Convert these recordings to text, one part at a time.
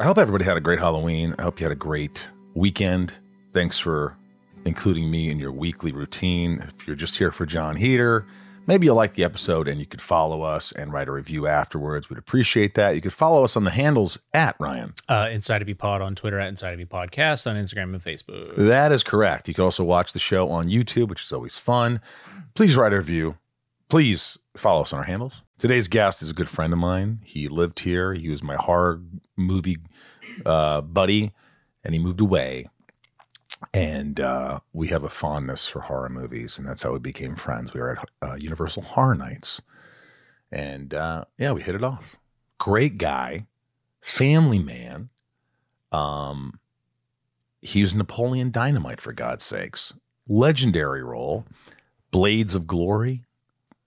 I hope everybody had a great Halloween. I hope you had a great weekend. Thanks for including me in your weekly routine. If you're just here for Jon Heder, maybe you'll like the episode and you could follow us and write a review afterwards. We'd appreciate that. You could follow us on the handles at Ryan. Uh, Inside of You Pod on Twitter, at Inside of You Podcast on Instagram and Facebook. That is correct. You can also watch the show on YouTube, which is always fun. Please write a review. Please follow us on our handles. Today's guest is a good friend of mine. He lived here. He was my horror movie uh, buddy, and he moved away. And uh, we have a fondness for horror movies, and that's how we became friends. We were at uh, Universal Horror Nights, and uh, yeah, we hit it off. Great guy, family man. Um, he was Napoleon Dynamite for God's sakes. Legendary role, Blades of Glory.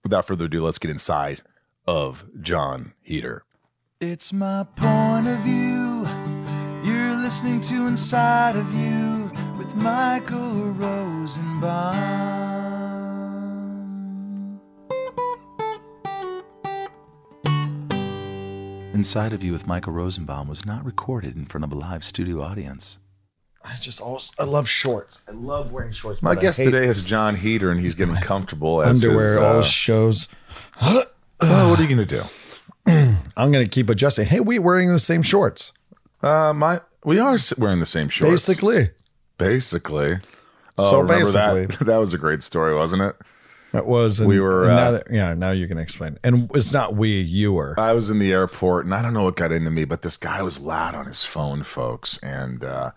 Without further ado, let's get inside of Jon Heder. It's my point of view. You're listening to Inside of You with Michael Rosenbaum. Inside of You with Michael Rosenbaum was not recorded in front of a live studio audience. I just also I love shorts. I love wearing shorts. My guest today is Jon Heder, and he's getting comfortable as underwear. His, uh, always shows. Well, what are you going to do? I'm going to keep adjusting. Hey, we wearing the same shorts. Uh, my we are wearing the same shorts. Basically, basically. Oh, So basically. that? that was a great story, wasn't it? that was. and- We were, uh, now that, yeah. Now you can explain. And it's not we. You were. I was in the airport, and I don't know what got into me, but this guy was loud on his phone, folks, and uh,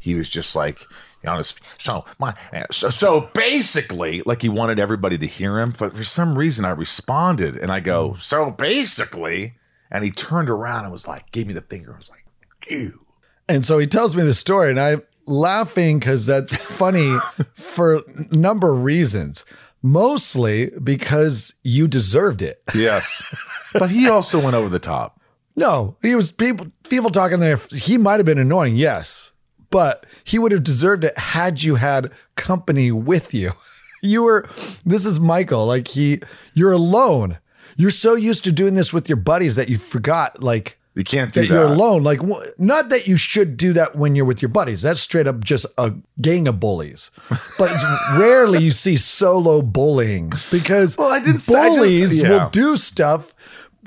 he was just like. You know, his, so my so, so basically, like he wanted everybody to hear him, but for some reason I responded and I go, hmm. so basically, and he turned around and was like, gave me the finger. I was like, ew. And so he tells me the story, and I'm laughing because that's funny for a number of reasons. Mostly because you deserved it. Yes, but he also went over the top. No, he was people people talking there. He might have been annoying, yes, but he would have deserved it had you had company with you. You were. This is Michael. Like he, you're alone. You're so used to doing this with your buddies that you forgot. Like You can't do that that. you're alone. Like not that you should do that when you're with your buddies. That's straight up just a gang of bullies. But it's rarely you see solo bullying because Well, I didn't say- I bullies yeah. will do stuff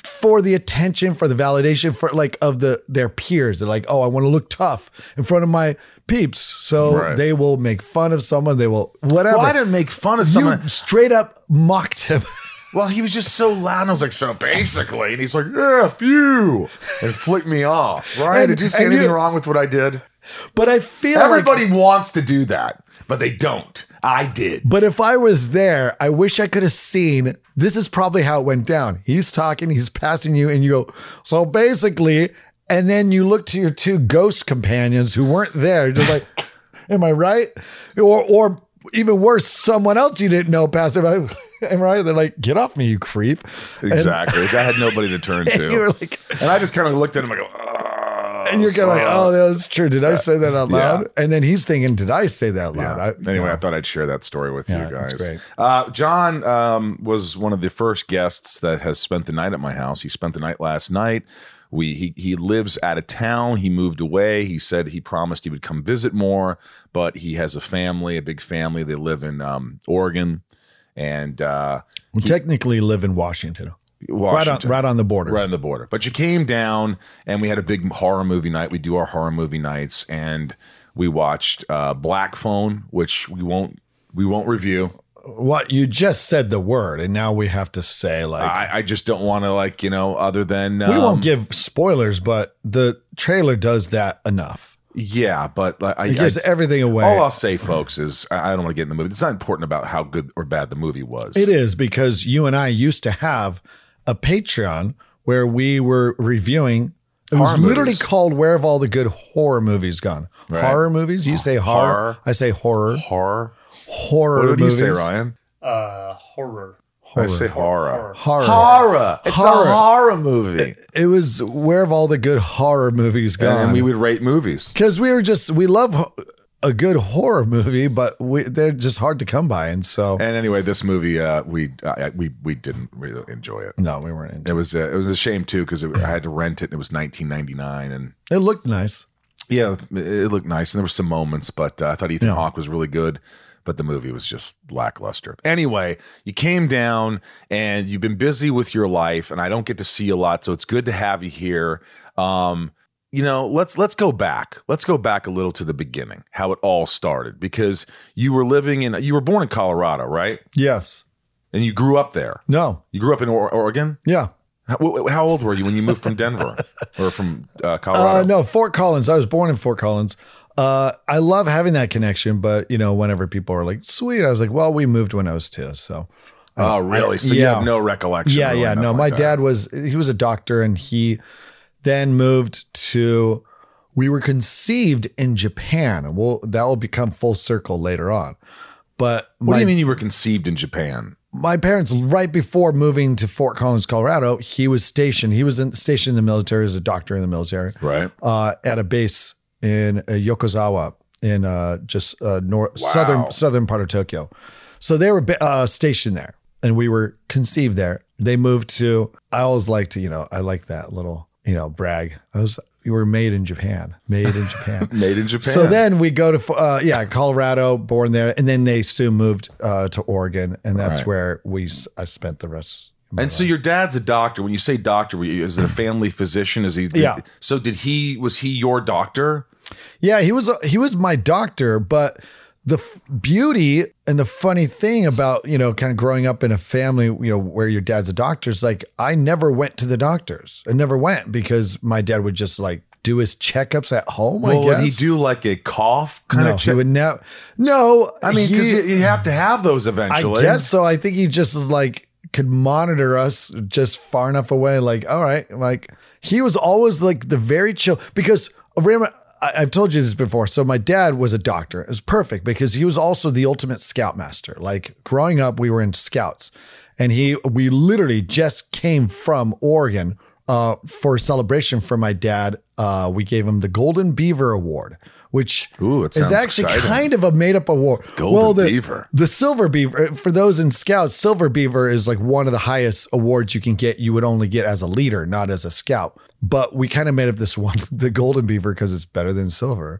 for the attention, for the validation, for like of the their peers. They're like, oh, I want to look tough in front of my peeps, so Right. they will make fun of someone. They will whatever. Well, I didn't make fun of someone. you straight up mocked him. Well, he was just so loud. And I was like, so basically, and he's like, yeah, phew, and flicked me off. Right? And- did you see anything you- wrong with what I did? but I feel like Everybody wants to do that, but they don't. I did. But if I was there, I wish I could have seen. This is probably how it went down. He's talking, he's passing you, and you go, so basically, and then you look to your two ghost companions who weren't there. You're just like, am I right? Or, or even worse, someone else you didn't know passed it by. Am I right? They're like, get off me, you creep. And- Exactly. I had nobody to turn And you were to. like, And I just kind of looked at him. I go, oh, and you're kind of like, oh, that's true. Did I say that out loud? And then he's thinking, did I say that out loud? I, anyway, I thought I'd share that story with you guys. Uh, Jon um, was one of the first guests that has spent the night at my house. He spent the night last night. We he he lives out of town. He moved away. He said he promised he would come visit more, but he has a family, a big family. They live in um, Oregon and uh, we technically live in Washington. Washington. Right on, right on the border. Right on the border. But you came down and we had a big horror movie night. We do our horror movie nights and we watched uh, Black Phone, which we won't we won't review. What you just said the word, and now we have to say like I, I just don't want to like, you know, other than we um, won't give spoilers, but the trailer does that enough. Yeah, but like, I, It gives I- everything away. all I'll say, folks, is I don't want to get in the movie. It's not important about how good or bad the movie was. It is because you and I used to have a Patreon where we were reviewing. It was Horror literally called "Where Have All the Good Horror Movies Gone?" Right. Horror movies. You say horror. Horror. I say horror. Horror. Horror. What do you say, Ryan? Uh, horror. I say horror. Horror. Horror. It's Horror. a horror movie. It was where have all the good horror movies gone? and we would rate movies. because we were just we love ho- a good horror movie, but we, they're just hard to come by, and so And anyway, this movie, uh, we uh, we we didn't really enjoy it. no, we weren't. It was uh, it was a shame too because I had to rent it. and It was 1999, and it. it looked nice. yeah, it looked nice, and there were some moments, but uh, I thought Ethan Yeah. Hawke was really good. But the movie was just lackluster. Anyway, you came down and you've been busy with your life, and I don't get to see you a lot, so it's good to have you here. Um, you know, let's let's go back. Let's go back a little to the beginning, how it all started, because you were living in you were born in Colorado, right? Yes. And you grew up there. No. You grew up in or- Oregon. Yeah. How, how old were you when you moved from Denver or from uh, Colorado? Uh, no, Fort Collins. I was born in Fort Collins. Uh, I love having that connection, but you know, whenever people are like, "Sweet," I was like, "Well, we moved when I was two, so." Oh, really? So you have no recollection? yeah, yeah. No, like my that. dad was he was a doctor, and he then moved to. We were conceived in Japan. Well, that will become full circle later on. But What my, do you mean you were conceived in Japan? my parents, right before moving to Fort Collins, Colorado, he was stationed. He was in, stationed in the military as a doctor in the military Right. uh, at a base in uh, Yokozawa in uh, just uh, north southern southern part of Tokyo. So they were uh, stationed there, and we were conceived there. They moved to. I always like to, you know, I like that little, you know, brag. I was. We were made in Japan. Made in Japan. Made in Japan. So then we go to uh, yeah Colorado, born there, and then they soon moved uh, to Oregon, and that's Right. where we I spent the rest. of my And so your dad's a doctor. When you say doctor, is it a family physician? Is he? Yeah. So did he? Was he your doctor? Yeah, he was he was my doctor, but the f- beauty and the funny thing about you know kind of growing up in a family you know where your dad's a doctor is like I never went to the doctors. I never went because my dad would just like do his checkups at home. Well, would he do like a cough kind no, of he would never. No, I mean, because you, you have to have those eventually. I guess so. I think he just was like could monitor us just far enough away. Like, all right, like he was always like the very chill because remember. I- I've told you this before. So my dad was a doctor. It was perfect because he was also the ultimate scoutmaster. Like growing up, we were in scouts, and he we literally just came from Oregon uh, for a celebration for my dad. Uh, we gave him the Golden Beaver Award, which Ooh, is actually exciting. kind of a made up award. Golden the, Beaver. the silver beaver for those in scouts, silver beaver is like one of the highest awards you can get. You would only get as a leader, not as a scout. But we kind of made up this one, the golden beaver, because it's better than silver.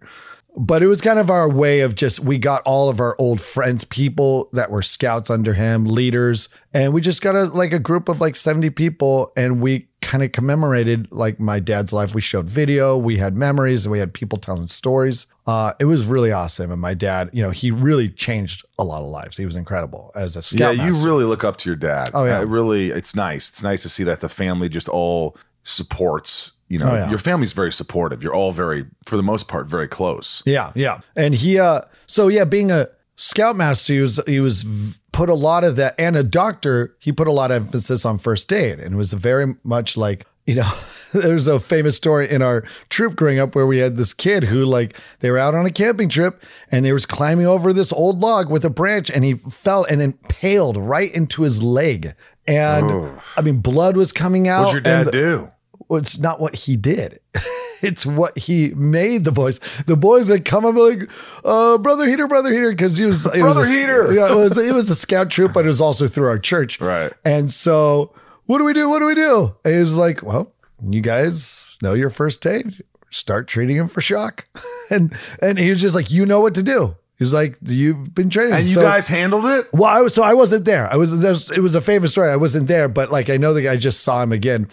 But it was kind of our way of just we got all of our old friends, people that were scouts under him, leaders, and we just got a like a group of like 70 people and we kind of commemorated like my dad's life. We showed video, we had memories, and we had people telling stories. Uh, it was really awesome. And my dad, you know, he really changed a lot of lives. He was incredible as a Yeah, scout. you really look up to your dad. Oh, yeah. Uh, really, it's nice. It's nice to see that the family just all supports. You know, Oh, yeah. your family's very supportive. You're all very, for the most part, very close. Yeah, yeah. And he uh so yeah, being a scoutmaster, he was he was put a lot of that and a doctor, he put a lot of emphasis on first aid and it was very much like, you know, there's a famous story in our troop growing up where we had this kid who like they were out on a camping trip and they was climbing over this old log with a branch and he fell and impaled right into his leg. And I mean blood was coming out. What'd your dad the- do? Well, it's not what he did. it's what he made the boys. The boys that come up like, uh, brother Heder, brother Heder, because he was Brother was a, Heder. Yeah, it was it was a scout troop, but it was also through our church. Right. And so, what do we do? What do we do? And he was like, well, you guys know your first aid. Start treating him for shock. and and he was just like, you know what to do. He's like, you've been training. And you So- guys handled it? well, I was so I wasn't there. I was it was a famous story. I wasn't there, but like I know the guy just saw him again.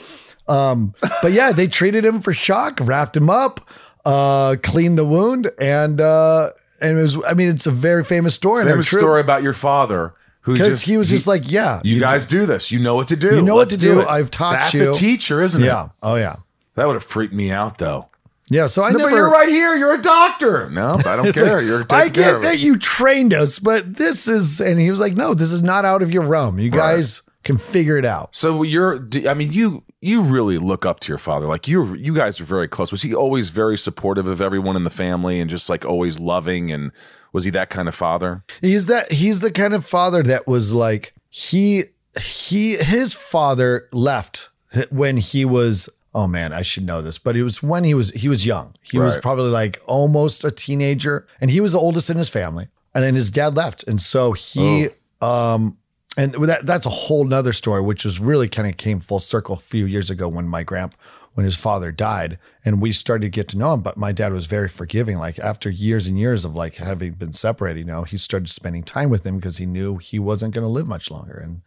Um, but yeah, they treated him for shock, wrapped him up, uh, cleaned the wound, and uh, and it was. I mean, it's a very famous story. Famous story about your father who because just he was just like, yeah, you, guys do this. You know what to do. You know what Let's to do. it." I've taught That's you. That's a teacher, isn't it? yeah, oh yeah, That would have freaked me out though. yeah. So I No, never. but you're right here. You're a doctor. No, I don't care. like, you're I get that you trained us, but this is, and he was like, no, this is not out of your realm. You guys can figure it out. So you're, I mean, you you really look up to your father. Like you you guys are very close. Was he always very supportive of everyone in the family and just like always loving and was he that kind of father? He's that he's the kind of father that was like he he his father left when he was oh man, I should know this, but it was when he was he was young. He was probably like almost a teenager and he was the oldest in his family. And then his dad left. And so he um and that that's a whole nother story, which was really kind of came full circle a few years ago when my grandpa when his father died and we started to get to know him but my dad was very forgiving like after years and years of like having been separated you know he started spending time with him because he knew he wasn't going to live much longer and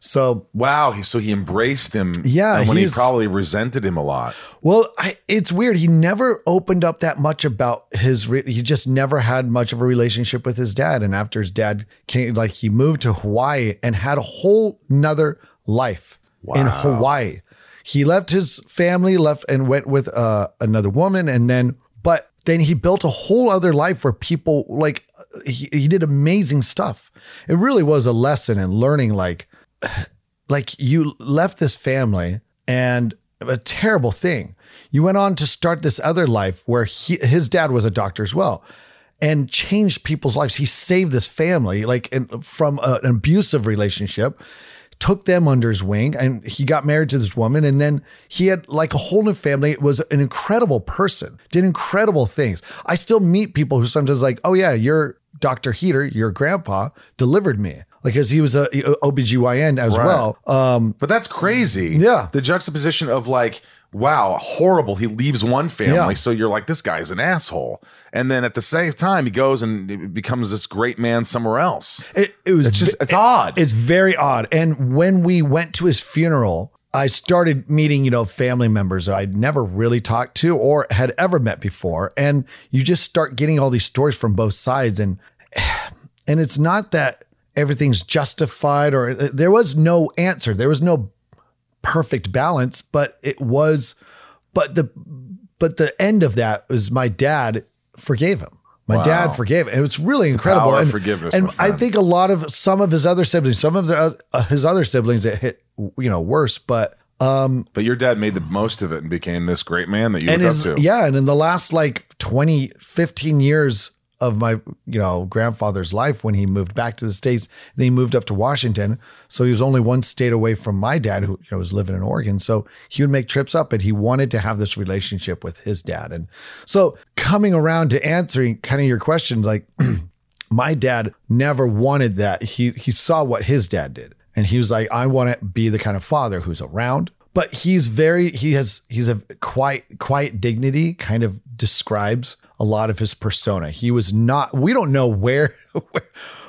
so Wow, so he embraced him. Yeah, and when he probably resented him a lot. Well, I, it's weird. He never opened up that much about his. Re- he just never had much of a relationship with his dad. And after his dad came, like he moved to Hawaii and had a whole nother life in Hawaii. He left his family, left and went with uh, another woman, and then, but then he built a whole other life where people like he, he did amazing stuff. It really was a lesson in learning, like like you left this family and a terrible thing. You went on to start this other life where he, his dad was a doctor as well and changed people's lives. He saved this family like in, from a- an abusive relationship, took them under his wing and he got married to this woman and then he had like a whole new family. It was an incredible person, did incredible things. I still meet people who sometimes like, "Oh yeah, your Dr. Heder, your grandpa delivered me." Like cuz he was a, a OBGYN as Right. well. Um But that's crazy. Yeah. The juxtaposition of like, wow, horrible. He leaves one family. Yeah. So you're like, this guy's an asshole. And then at the same time, he goes and becomes this great man somewhere else. It, it was It's just, it's odd. It's very odd. And when we went to his funeral, I started meeting, you know, family members I'd never really talked to or had ever met before. And you just start getting all these stories from both sides. And and it's not that everything's justified or uh, there was no answer. There was no perfect balance, but it was but the but the end of that was my dad forgave him. My Wow. dad forgave. It was really incredible. power and forgiveness, and I think a lot of some of his other siblings, some of the, uh, his other siblings it hit you know worse, but um but your dad made the most of it and became this great man that you look his, up to. yeah, and in the last like 20, 15 years of my you know grandfather's life when he moved back to the states, then he moved up to Washington. So he was only one state away from my dad, who you know, was living in Oregon. So he would make trips up, and he wanted to have this relationship with his dad. And so coming around to answering kind of your question, like my dad never wanted that. He he saw what his dad did, and he was like, I want to be the kind of father who's around. But he's very he has he's a quiet quiet dignity kind of describes a lot of his persona. He was not. We don't know where. where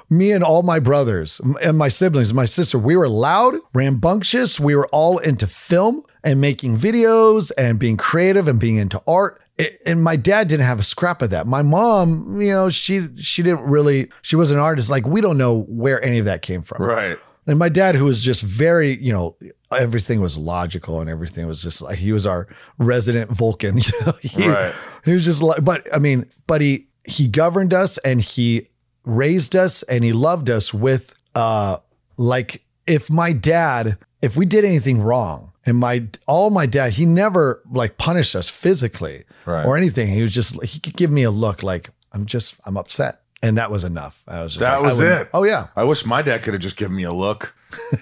me and all my brothers and my siblings, my sister, we were loud, rambunctious. We were all into film and making videos and being creative and being into art and my dad didn't have a scrap of that. My mom, you know, she she didn't really she was an artist. Like we don't know where any of that came from. Right. And my dad, who was just very, you know, everything was logical and everything was just like he was our resident Vulcan. You know, he, Right. he was just like, but I mean, but he he governed us and he raised us and he loved us with uh like if my dad if we did anything wrong and my all my dad he never like punished us physically Right. or anything he was just he could give me a look like i'm just i'm upset and that was enough i was just That like, was it. oh yeah I wish my dad could have just given me a look.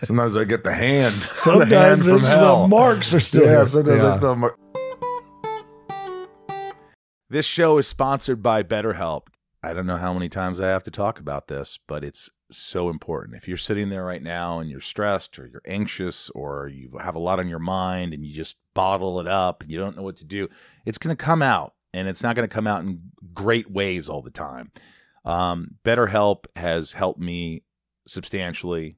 Sometimes I get the hand. the hand sometimes from the, hell. the marks are still yeah, here. sometimes Yeah. I still mar- This show is sponsored by BetterHelp. I don't know how many times I have to talk about this, but it's so important. If you're sitting there right now and you're stressed or you're anxious or you have a lot on your mind and you just bottle it up and you don't know what to do, it's going to come out and it's not going to come out in great ways all the time. Um, BetterHelp has helped me substantially.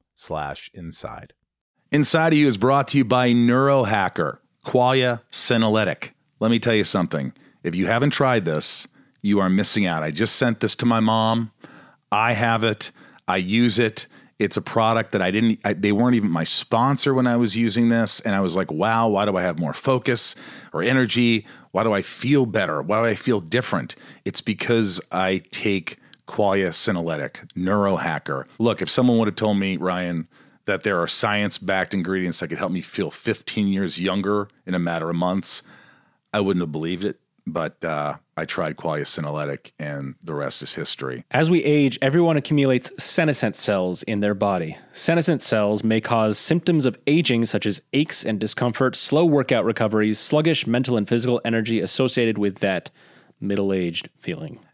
slash inside. Inside of You is brought to you by Neurohacker, Qualia Senolytic. Let me tell you something. If you haven't tried this, you are missing out. I just sent this to my mom. I have it. I use it. It's a product that I didn't, I, they weren't even my sponsor when I was using this. And I was like, wow, why do I have more focus or energy? Why do I feel better? Why do I feel different? It's because I take Qualia Senolytic, Neurohacker. Look, if someone would have told me, Ryan, that there are science backed ingredients that could help me feel 15 years younger in a matter of months, I wouldn't have believed it. But uh, I tried Qualia Senolytic, and the rest is history. As we age, everyone accumulates senescent cells in their body. Senescent cells may cause symptoms of aging, such as aches and discomfort, slow workout recoveries, sluggish mental and physical energy associated with that middle aged feeling.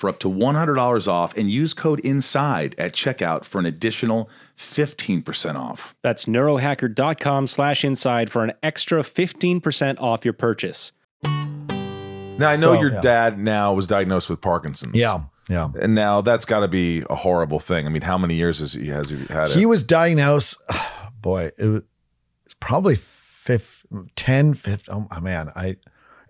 for up to $100 off and use code INSIDE at checkout for an additional 15% off. That's neurohacker.com slash inside for an extra 15% off your purchase. Now, I know So, your yeah. dad now was diagnosed with Parkinson's. Yeah. Yeah. And now that's got to be a horrible thing. I mean, how many years has he, has he had He was diagnosed, boy, it was probably fif 10, 15. Oh man, I,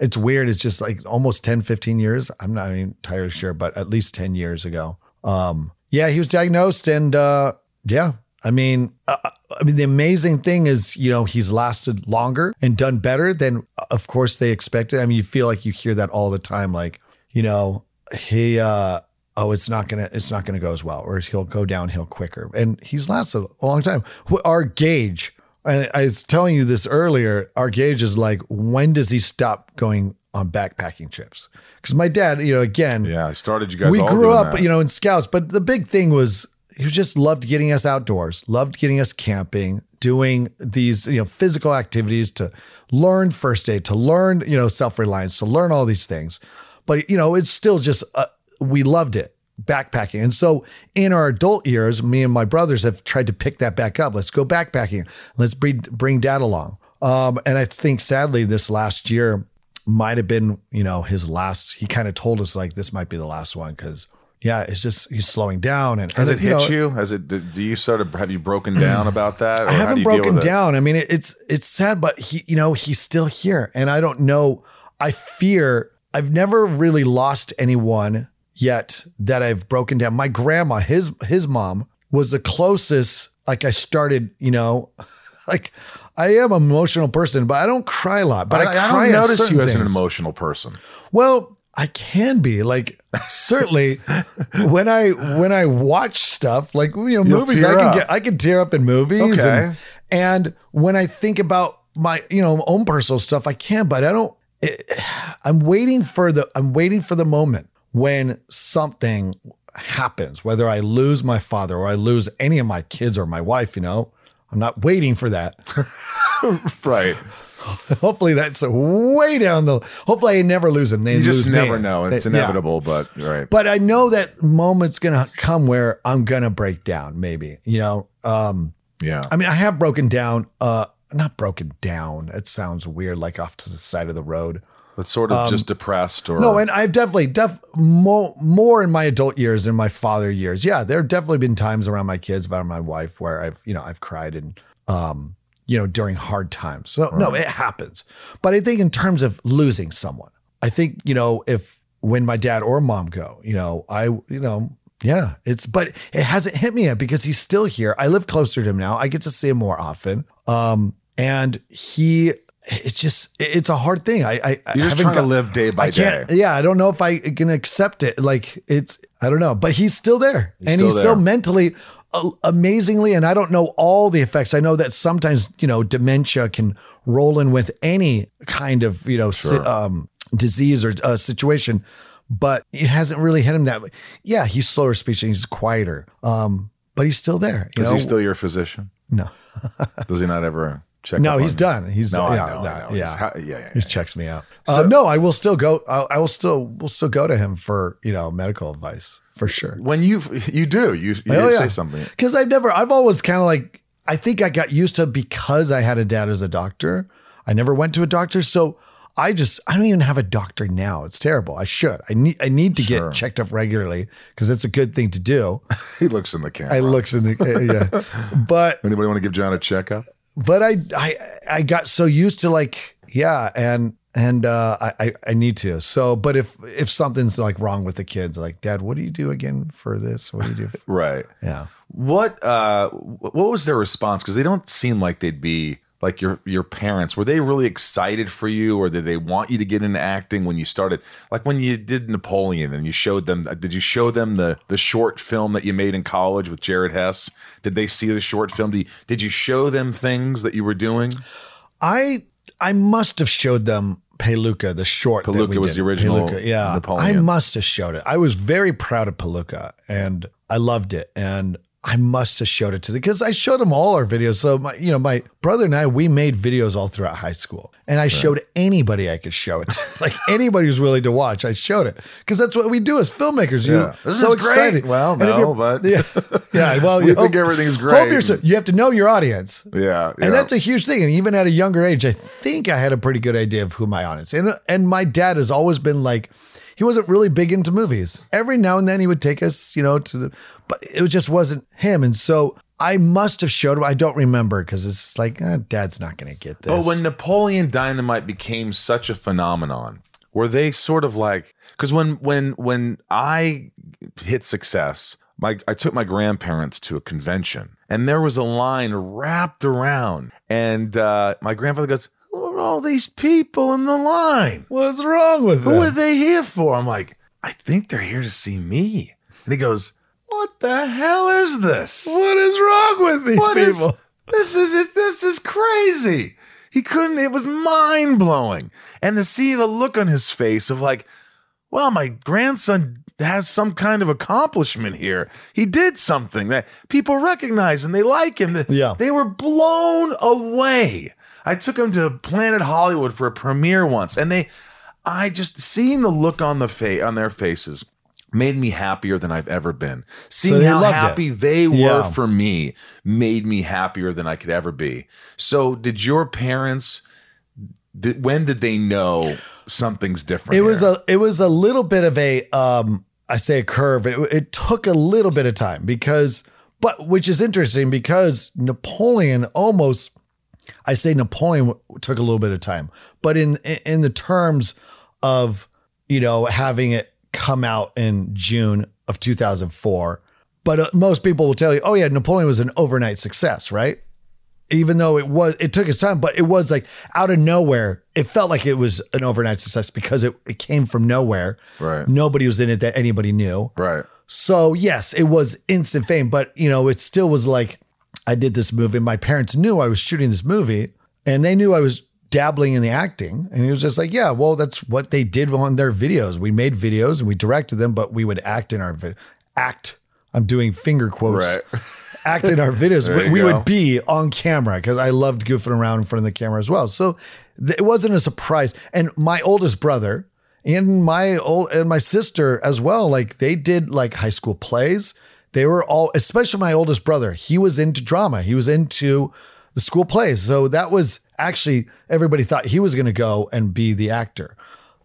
it's weird. It's just like almost 10, 15 years. I'm not entirely sure, but at least 10 years ago. Um, yeah, he was diagnosed and, uh, yeah, I mean, uh, I mean, the amazing thing is, you know, he's lasted longer and done better than, of course, they expected. I mean, you feel like you hear that all the time, like, you know, he, uh, oh, it's not gonna, it's not gonna go as well, or he'll go downhill quicker. And he's lasted a long time. Our gauge, I, I was telling you this earlier. Our gauge is like, when does he stop going on backpacking trips? Because my dad, you know, again, yeah, I started you guys we grew up, that. you know, in scouts, but the big thing was he just loved getting us outdoors, loved getting us camping, doing these, you know, physical activities to learn first aid, to learn, you know, self-reliance, to learn all these things. But, you know, it's still just, uh, we loved it backpacking. And so in our adult years, me and my brothers have tried to pick that back up. Let's go backpacking. Let's bring, bring dad along. Um, and I think sadly this last year might have been, you know, his last, he kind of told us like, this might be the last one. Cause yeah, it's just, he's slowing down. And Has it hit know, you? Has it? Do you sort of have you broken down about that? Or I how do haven't broken with it? down. I mean, it, it's it's sad, but he, you know, he's still here, and I don't know. I fear I've never really lost anyone yet that I've broken down. My grandma, his his mom, was the closest. Like I started, you know, like I am an emotional person, but I don't cry a lot. But I, I, I cry don't notice you as an emotional person. Well, I can be like certainly when I when I watch stuff like you know movies I can up. get I can tear up in movies Okay. and and when I think about my you know own personal stuff I can but I don't it, I'm waiting for the I'm waiting for the moment when something happens whether I lose my father or I lose any of my kids or my wife you know I'm not waiting for that Right. hopefully that's way down the hopefully I never lose them they You just lose me. never know. It's They- yeah. inevitable, but right. But I know that moment's gonna come where I'm gonna break down, maybe. You know, um, yeah. I mean, I have broken down, uh, not broken down. It sounds weird, like off to the side of the road. But sort of just depressed or um, No, and I've definitely def more more in my adult years than my father years. Yeah, there have definitely been times around my kids, around my wife, where I've you know I've cried and um you know during hard times. So no, it happens. But I think in terms of losing someone, I think you know if when my dad or mom go, you know I you know yeah it's but it hasn't hit me yet because he's still here. I live closer to him now. I get to see him more often. Um and he. It's just it's a hard thing. I, I You're just trying to live day by I day. Yeah, I don't know if I can accept it. Like it's, I don't know, but he's still there, and still he's still mentally, uh, amazingly. And I don't know all the effects. I know that sometimes you know dementia can roll in with any kind of you know si- um, disease or uh, situation, but it hasn't really hit him that way. Yeah, he's slower speech and he's quieter, um, but he's still there. You Is know, he still your physician? no, Does he not ever check? no, he's done. He's No, yeah, know. no, I know. yeah. How- yeah, yeah, He yeah. checks me out. uh, no, I will still go. I, I will still, will still go to him for you know medical advice for sure. When you you do you, you Oh, say yeah. something. Because I've never, I've always kind of like, I think I got used to because I had a dad as a doctor. I never went to a doctor, so I just, I don't even have a doctor now. It's terrible. I should. I need, I need to Sure. get checked up regularly because it's a good thing to do. He looks in the camera. I looks in the, yeah, but Anybody want to give Jon a checkup? But I I I got so used to like yeah and and uh I I- I need to so but if if something's like wrong with the kids like dad what do you do again for this what do you do Right. yeah What uh what was their response? Because they don't seem like they'd be like your your parents. Were they really excited for you, or did they want you to get into acting when you started? Like when you did Napoleon and you showed them. uh, Did you show them the the short film that you made in college with Jared Hess? Did they see the short film? Did you, did you show them things that you were doing? I I must have showed them Peluca the short Peluca was did. the original Peluca, yeah Napoleon. I must have showed it I was very proud of Peluca and I loved it and I must have showed it to them because I showed them all our videos. So my, you know, my brother and I, we made videos all throughout high school, and I showed anybody I could show it, to. like anybody who's willing to watch. I showed it because that's what we do as filmmakers. You Yeah. This so is great. excited. Well, And no, but- yeah, yeah. Well, We you think hope- everything's hope great. you're so- you have to know your audience. Yeah, yeah. And that's a huge thing. And even at a younger age, I think I had a pretty good idea of who my audience. And and my dad has always been like, he wasn't really big into movies. Every now and then he would take us, you know, to the, but it just wasn't him. And so I must have showed him. I don't remember because it's like, eh, dad's not going to get this. But when Napoleon Dynamite became such a phenomenon, were they sort of like because when when when I hit success, my I took my grandparents to a convention and there was a line wrapped around, and uh, my grandfather goes, "Who are all these people in the line? what's wrong with them? Who are they here for?" I'm like, "I think they're here to see me." And he goes, "What the hell is this?" What is wrong with these What is- people? this is it. This is crazy. He couldn't. It was mind blowing, and to see the look on his face of like, well, my grandson has some kind of accomplishment here. He did something that people recognize and they like him. Yeah. they were blown away. I took him to Planet Hollywood for a premiere once, and they, I just seeing the look on the face on their faces made me happier than I've ever been. Seeing they how loved it. happy they were Yeah. for me made me happier than I could ever be. So, did your parents? Did, when did they know something's different? It was here? a it was a little bit of a um I say a curve. It, it took a little bit of time because but which is interesting because Napoleon almost I say Napoleon took a little bit of time, but in in the terms of you know having it come out in June of 2004, but uh, most people will tell you, oh yeah, Napoleon was an overnight success, right? even though it was it took its time, but it was like out of nowhere. It felt like it was an overnight success because it, it came from nowhere. Right. Nobody was in it that anybody knew. Right. So yes, it was instant fame, but you know, it still was like I did this movie. My parents knew I was shooting this movie, and they knew I was dabbling in the acting. And he was just like, "Yeah, well, that's what they did on their videos. We made videos and we directed them, but we would act in our act. I'm doing finger quotes. Right. Act in our videos. You we would be on camera because I loved goofing around in front of the camera as well. So th- it wasn't a surprise. And my oldest brother and my old and my sister as well, like they did like high school plays. They were all, especially my oldest brother. He was into drama. He was into the school plays. So that was actually everybody thought he was going to go and be the actor.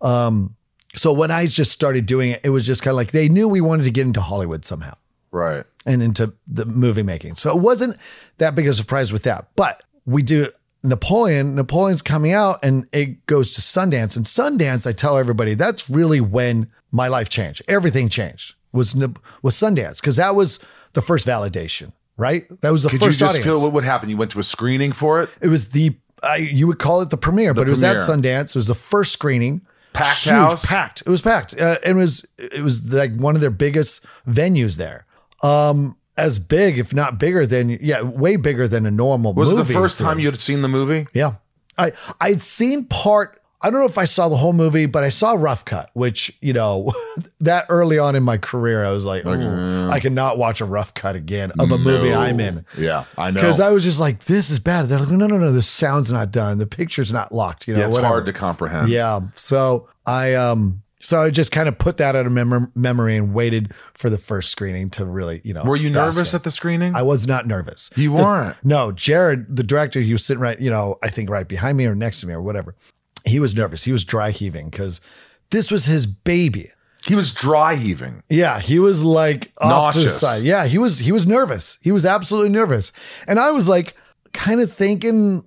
Um, so when I just started doing it, it was just kind of like they knew we wanted to get into Hollywood somehow Right. and into the movie making. So it wasn't that big of a surprise with that. But we do Napoleon. Napoleon's coming out and it goes to Sundance. And Sundance, I tell everybody, that's really when my life changed. Everything changed. Was was Sundance because that was the first validation, right? That was the Could you first just audience. feel what would happen? You went to a screening for it? it was the I, you would call it the premiere, but it was at. Sundance. It was the first screening. Packed Huge, house? packed. It was packed. Uh, it was it was like one of their biggest venues there. Um, as big, if not bigger than yeah, way bigger than a normal. Movie. Was it the first theater. time you had seen the movie? Yeah, I I'd seen part. I don't know if I saw the whole movie, but I saw Rough Cut, which you know, that early on in my career, I was like, "Ooh, I cannot watch a Rough Cut again of a movie I'm in. Yeah, I know. Because I was just like, this is bad. They're like, no, no, no, the sound's not done. The picture's not locked. You know, yeah, it's whatever. hard to comprehend. Yeah. So I um so I just kind of put that out of mem- memory and waited for the first screening to really, you know. Were you nervous in. at the screening? I was not nervous. you weren't. No, Jared, the director, he was sitting right, you know, I think right behind me or next to me or whatever. He was nervous. He was dry heaving because this was his baby. He was dry heaving. Yeah, he was like off to the Nauseous. side. Yeah, he was he was nervous. He was absolutely nervous. And I was like kind of thinking,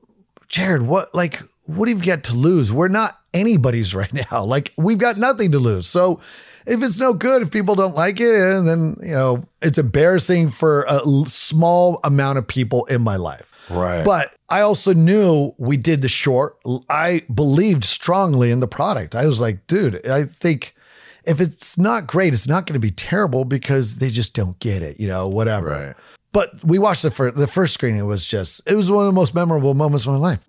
Jared, what like what do you got to lose? We're not anybody's right now. Like we've got nothing to lose. So if it's no good, if people don't like it, then you know it's embarrassing for a small amount of people in my life. Right. But I also knew we did the short. I believed strongly in the product. I was like, dude, I think if it's not great, it's not going to be terrible because they just don't get it, you know, whatever. Right. But we watched the first, the first screening. It was just, it was one of the most memorable moments of my life.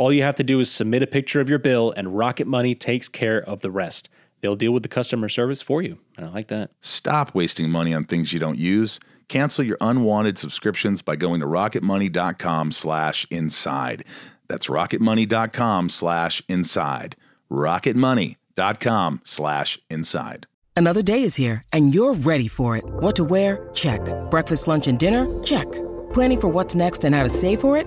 All you have to do is submit a picture of your bill, and Rocket Money takes care of the rest. They'll deal with the customer service for you. And I like that. Stop wasting money on things you don't use. Cancel your unwanted subscriptions by going to rocketmoney.com slash inside. That's rocketmoney.com slash inside. rocketmoney.com slash inside. Another day is here, and you're ready for it. What to wear? Check. Breakfast, lunch, and dinner? Check. Planning for what's next and how to save for it?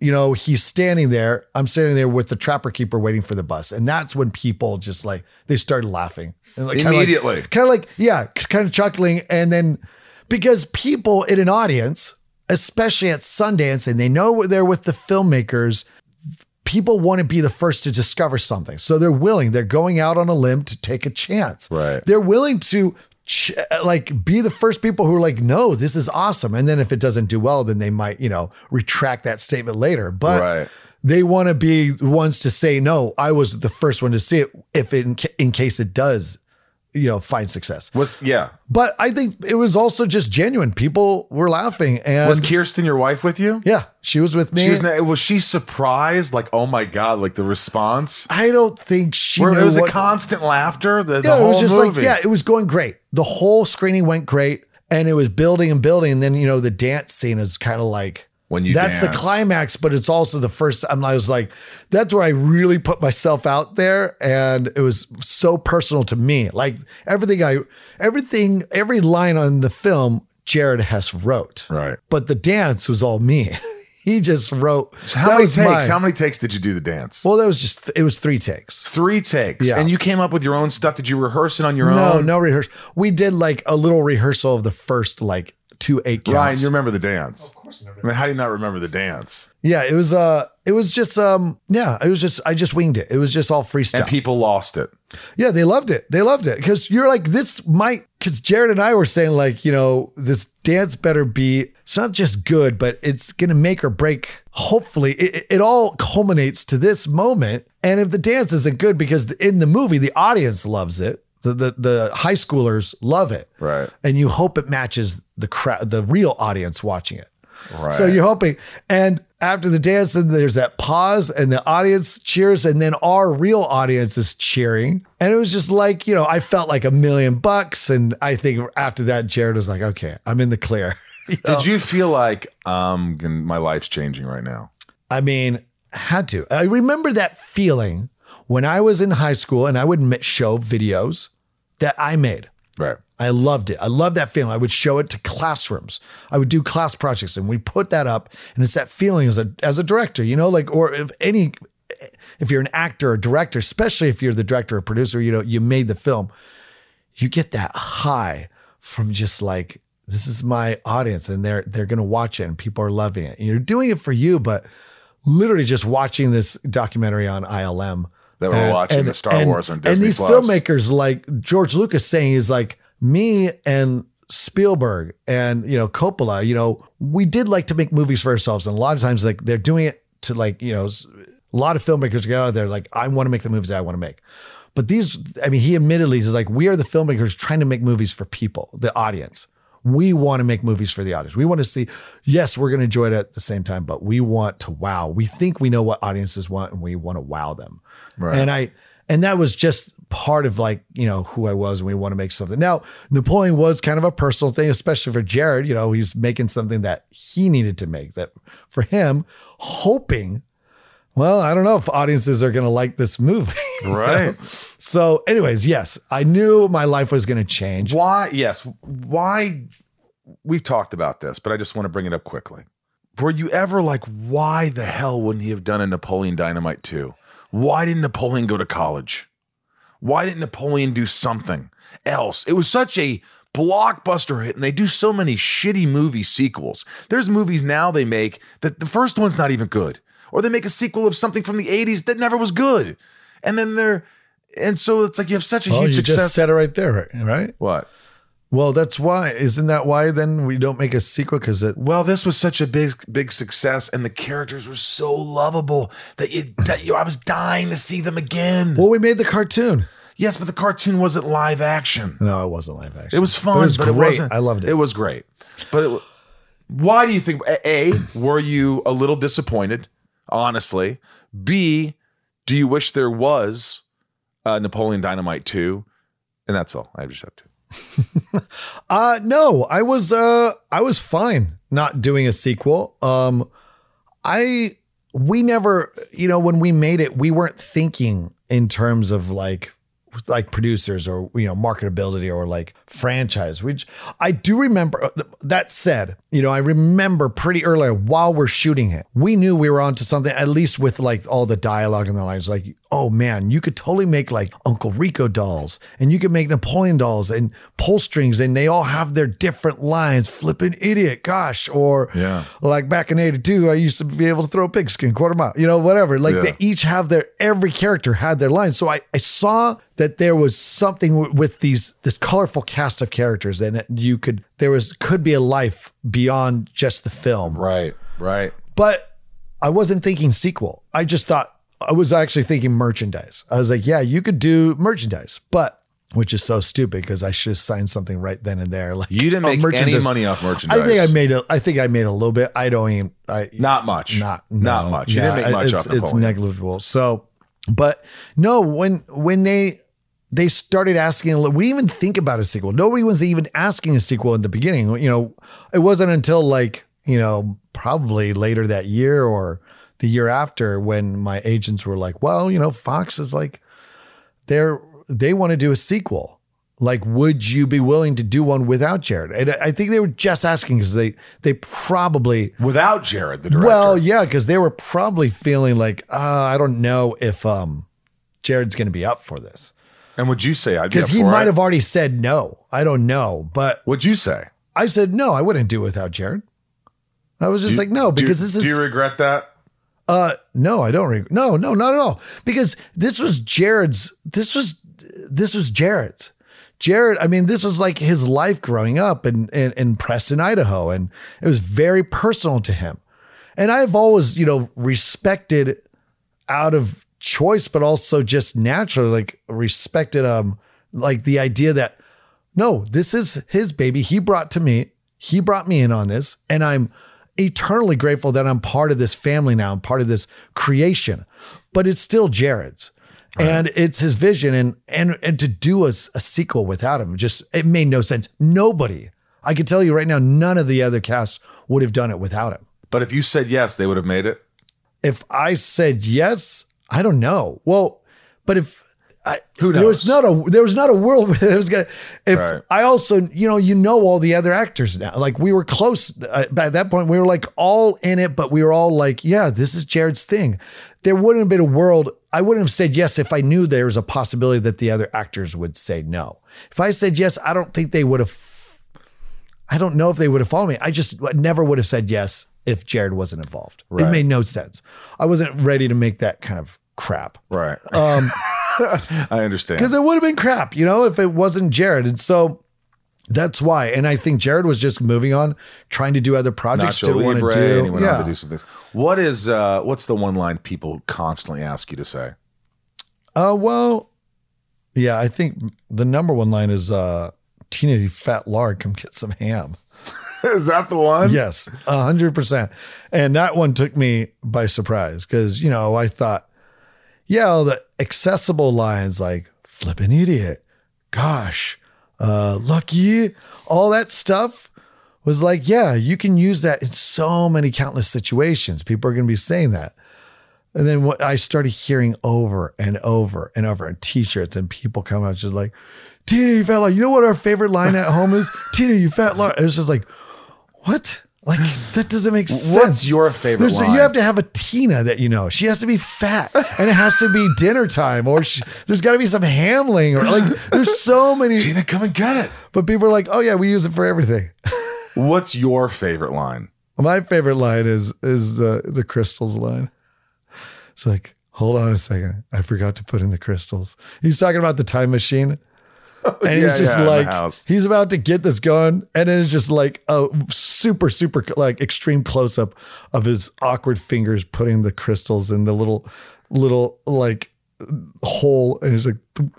you know, he's standing there. I'm standing there with the trapper keeper waiting for the bus, and that's when people just like they started laughing and like, Immediately. kind of like yeah, kind of chuckling, and then because people in an audience, especially at Sundance, and they know they're with the filmmakers. People want to be the first to discover something. So they're willing. They're going out on a limb to take a chance. Right. They're willing to ch- uh, like be the first people who are like, no, this is awesome. And then if it doesn't do well, then they might, you know, retract that statement later. But Right. they want to be the ones to say, no, I was the first one to see it if it, in, ca- in case it does, you know, find success. was yeah. But I think it was also just genuine. People were laughing. And Was Kirsten your wife with you? yeah, she was with me. She was, was she surprised? Like, oh my god! Like the response. I don't think she Where knew it was what- a constant laughter. The, the yeah, whole it was just movie. like, yeah, it was going great. The whole screening went great and it was building and building. And then, you know, the dance scene is kind of like, When you that's dance. the climax, but it's also the first time I was like, that's where I really put myself out there. And it was so personal to me. Like everything I, everything, every line on the film, Jared Hess wrote. Right. But the dance was all me. he just wrote. So how many takes? mine. How many takes did you do the dance? Well, that was just, it was three takes. Three takes. Yeah. And you came up with your own stuff. Did you rehearse it on your own? No, own? no rehearsal. We did like a little rehearsal of the first like two eight counts. Ryan, you remember the dance? Of course, I, mean, how do you not remember the dance? yeah, it was uh it was just um yeah, it was just I just winged it. It was just all freestyle. And people lost it. yeah, they loved it. They loved it because you're like this might because Jared and I were saying like you know this dance better be it's not just good but it's gonna make or break. Hopefully, it, it- it all culminates to this moment. And if the dance isn't good because in the movie the audience loves it, the the, the high schoolers love it, Right. and you hope it matches the crowd, the real audience watching it. Right. So you're hoping, and after the dance, then there's that pause, and the audience cheers, and then our real audience is cheering, and it was just like you know, I felt like a million bucks, and I think after that, Jared was like, "Okay, I'm in the clear." You know? Did you feel like um my life's changing right now? I mean, had to. I remember that feeling when I was in high school, and I would show videos that I made. Right. I loved it. I loved that feeling. I would show it to classrooms. I would do class projects and we put that up. And it's that feeling as a as a director, you know, like or if any if you're an actor or director, especially if you're the director or producer, you know, you made the film, you get that high from just like, this is my audience and they're they're gonna watch it and people are loving it. And you're doing it for you, but literally just watching this documentary on ILM. That we're watching the Star Wars on And Disney these Plus. filmmakers like George Lucas saying is like me and Spielberg and you know Coppola, you know, we did like to make movies for ourselves, and a lot of times like they're doing it to like you know a lot of filmmakers get out there like I want to make the movies I want to make. But these, I mean, he admittedly is like, we are the filmmakers trying to make movies for people, the audience. We want to make movies for the audience. We want to see, yes, we're going to enjoy it at the same time, but we want to wow. We think we know what audiences want and we want to wow them. Right. And I, and that was just part of like, you know, who I was and we want to make something. Now, Napoleon was kind of a personal thing, especially for Jared. You know, he's making something that he needed to make that for him, hoping, well, I don't know if audiences are going to like this movie. Right. So, anyways, yes, I knew my life was going to change. Why? Yes. Why? We've talked about this, but I just want to bring it up quickly. Were you ever like, why the hell wouldn't he have done a Napoleon Dynamite 2? Why didn't Napoleon go to college? Why didn't Napoleon do something else? It was such a blockbuster hit, and they do so many shitty movie sequels. There's movies now they make that the first one's not even good, or they make a sequel of something from the 80s that never was good. And then they're, and so it's like you have such a Oh, huge you success. just said it right there, right? what? Well, that's why. Isn't that why then we don't make a sequel? Because it. Well, this was such a big, big success, and the characters were so lovable that you, that you I was dying to see them again. Well, we made the cartoon. yes, but the cartoon wasn't live action. No, it wasn't live action. It was fun, It was but great. it wasn't. I loved it. It was great, but it, why do you think? A, were you a little disappointed? Honestly, B, Do you wish there was uh, Napoleon Dynamite 2? And that's all. I just have to. Uh no, I was uh I was fine not doing a sequel. Um I we never, you know, when we made it, we weren't thinking in terms of like like producers or you know marketability or like franchise which i do remember uh, that said you know i remember pretty early while we're shooting it we knew we were onto something at least with like all the dialogue and the lines like oh man you could totally make like uncle rico dolls and you could make napoleon dolls and pull strings and they all have their different lines flipping idiot gosh or Yeah. like back in 82 i used to be able to throw a pigskin quarter mile you know whatever like Yeah. they each have their every character had their line so i i saw that there was something w- with these this colorful cast of characters and that you could there was could be a life beyond just the film Right. Right. but i wasn't thinking sequel i just thought i was actually thinking merchandise i was like yeah you could do merchandise but which is so stupid because i should have signed something right then and there like You didn't oh, make any merchandise. money off merchandise. I think I made a. I think I made a little bit. I don't even. I Not much. not Not much. You didn't make much it's, off It's negligible. So, but no, when when they they started asking, we didn't even think about a sequel. Nobody was even asking a sequel in the beginning. You know, it wasn't until like you know probably later that year or the year after when my agents were like, well, you know, Fox is like they're they want to do a sequel. Like, would you be willing to do one without Jared? And I think they were just asking because they they probably Without Jared, the director. well, yeah, because they were probably feeling like, uh, I don't know if um Jared's going to be up for this and would you say I'd be because he might it? have already said no. I don't know, but What'd you say? I said no. I wouldn't do it without Jared. I was just Do- like, no, do- because this is Do you regret that? uh no, I don't. Reg- no, no, not at all. Because this was Jared's. This was this was Jared's. Jared, I mean, this was like his life growing up in, in in Preston, Idaho, and it was very personal to him. And I've always, you know, respected out of choice, but also just naturally, like respected um like the idea that no, this is his baby. He brought to me. He brought me in on this, and I'm eternally grateful that I'm part of this family now. I'm part of this creation, but it's still Jared's. And it's his vision, and and and to do a, a sequel without him just it made no sense. Nobody, I can tell you right now, none of the other casts would have done it without him. But if you said yes, they would have made it. If I said yes, I don't know. Well, but if I, Who there was not a there was not a world where it was gonna. If Right. I also, you know, you know all the other actors now. Like we were close uh, at that point. We were like all in it, but we were all like, yeah, this is Jared's thing. There wouldn't have been a world. I wouldn't have said yes if I knew there was a possibility that the other actors would say no. If I said yes, I don't think they would have. I don't know if they would have followed me. I just never would have said yes if Jared wasn't involved. It made no sense. I wasn't ready to make that kind of crap Right. um, I understand. because it would have been crap, you know, if it wasn't Jared. And so that's why. And I think Jared was just moving on, trying to do other projects. Nacho want to do. and he went yeah. on to do some things. What is uh what's the one line people constantly ask you to say? Uh, well, yeah, I think the number one line is uh, you fat lard, come get some ham. is that the one? Yes, a hundred percent. And that one took me by surprise because you know I thought, yeah, all the accessible lines like "flippin' idiot," "gosh," uh, "lucky," all that stuff was like, yeah, you can use that in so many countless situations. People are going to be saying that. And then what I started hearing over and over and over on t-shirts and people come out just like, Tina, you fat lard. You know what our favorite line at home is? Tina, you fat. It was just like, what? Like that doesn't make sense. What's your favorite There's- line? You have to have a Tina that you know. She has to be fat, and it has to be dinner time, or she, there's got to be some hamling, or like there's so many. Tina, come and get it. But people are like, oh yeah, we use it for everything. What's your favorite line? My favorite line is is the the crystals line. It's like, hold on a second, I forgot to put in the crystals. He's talking about the time machine. And Yeah, he's just yeah, like he's about to get this going, and then it's just like a super, super like extreme close up of his awkward fingers putting the crystals in the little, little like hole, and he's like,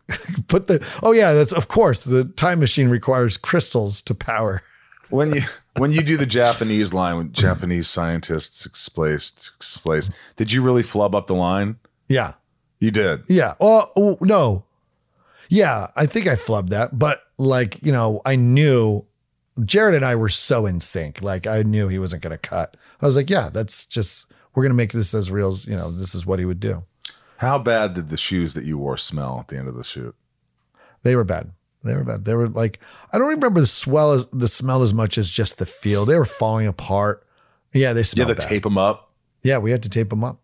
put the oh yeah, that's of course the time machine requires crystals to power. When you when you do the Japanese line when Japanese scientists explain explains, did you really flub up the line? Yeah, You did. Yeah. Oh, oh, no. Yeah, I think I flubbed that, but like you know, I knew Jared and I were so in sync. Like I knew he wasn't going to cut. I was like, yeah, that's just we're going to make this as real as you know. This is what he would do. How bad did the shoes that you wore smell at the end of the shoot? They were bad. They were bad. They were like I don't remember the swell as the smell as much as just the feel. They were falling apart. Yeah, they You smelled had to bad. tape them up. Yeah, we had to tape them up.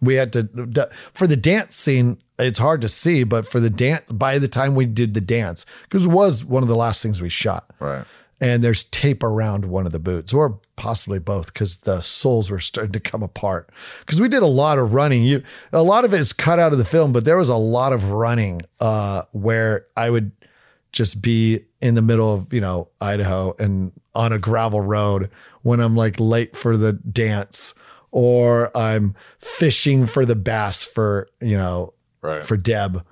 We had to for the dance scene. It's hard to see, but for the dance, by the time we did the dance, because it was one of the last things we shot, Right. And there's tape around one of the boots, or possibly both, because the soles were starting to come apart. Because we did a lot of running. You, a lot of it is cut out of the film, but there was a lot of running uh, where I would just be in the middle of you know Idaho and on a gravel road when I'm like late for the dance or I'm fishing for the bass for you know Right. for Deb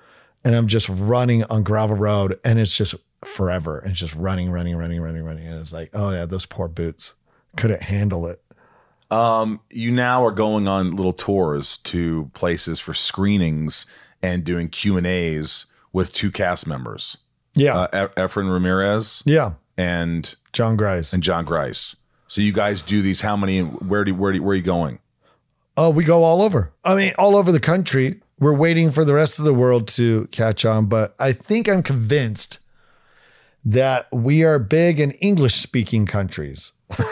and I'm just running on gravel road and it's just forever and it's just running running running running running and it's like oh yeah those poor boots couldn't handle it Um, you now are going on little tours to places for screenings and doing Q and A's with two cast members, yeah uh, Efren Ramirez yeah and Jon Gries and Jon Gries. So you guys do these? How many? Where do where do, where are you going? Oh, we go all over. I mean, all over the country. We're waiting for the rest of the world to catch on, but I think I'm convinced that we are big in English speaking countries.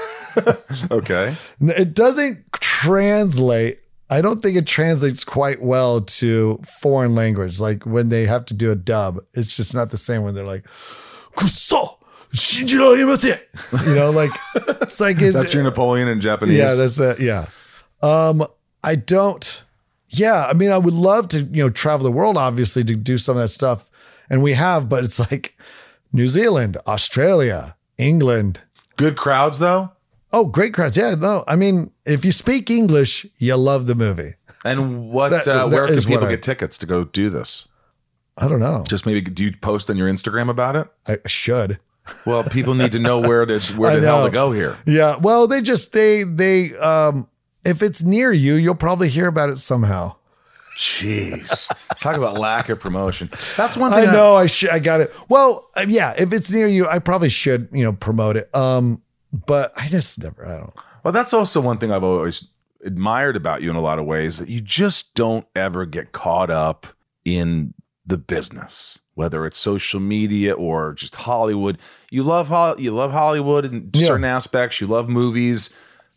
Okay. It doesn't translate. I don't think it translates quite well to foreign language. Like when they have to do a dub, it's just not the same when they're like, "Kuso, shinjiraimasen." you know, like it's like it's, That's your Napoleon in Japanese. yeah, that's that. Yeah. Um, I don't. Yeah, I mean, I would love to, you know, travel the world, obviously, to do some of that stuff, and we have, but it's like New Zealand, Australia, England. Good crowds though. Oh, great crowds. Yeah, no, I mean, if you speak English, you love the movie. And what? That- uh, where can people I- get tickets to go do this? I don't know. Just maybe do you post on your Instagram about it? I should. Well, people need to know where to where the hell to go here. Yeah. Well, they just they they um if it's near you, you'll probably hear about it somehow. Jeez, talk about lack of promotion. That's one thing. I know I should. I got it. Well, uh, yeah. If it's near you, I probably should, you know, promote it. Um, but I just never. I don't. Well, that's also one thing I've always admired about you in a lot of ways that you just don't ever get caught up in the business, whether it's social media or just Hollywood. You love Hol- you love Hollywood in Yeah. certain aspects. You love movies.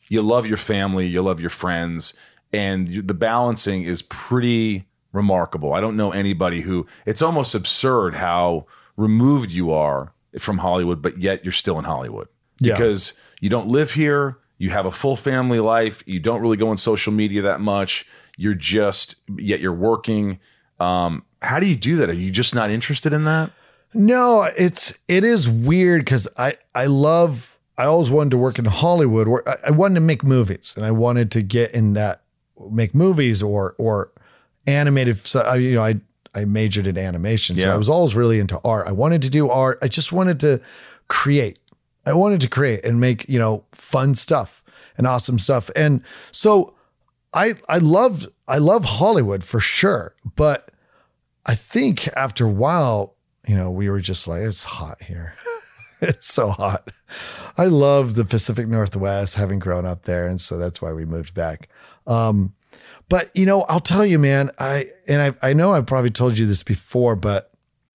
You love your family. You love your friends, and the balancing is pretty remarkable. I don't know anybody who. It's almost absurd how removed you are from Hollywood, but yet you're still in Hollywood Yeah. because you don't live here. You have a full family life. You don't really go on social media that much. You're just yet you're working. Um, how do you do that? Are you just not interested in that? No, it's it is weird because I I love. I always wanted to work in Hollywood. Where I, I wanted to make movies, and I wanted to get in that make movies or or animated. So you know, I I majored in animation, so Yeah. I was always really into art. I wanted to do art. I just wanted to create. I wanted to create and make you know fun stuff and awesome stuff. And so I I loved I love Hollywood for sure, but I think after a while, you know, we were just like, it's hot here. it's so hot. I love the Pacific Northwest, having grown up there, and so that's why we moved back. Um, but you know, I'll tell you, man. I and I I know I've probably told you this before, but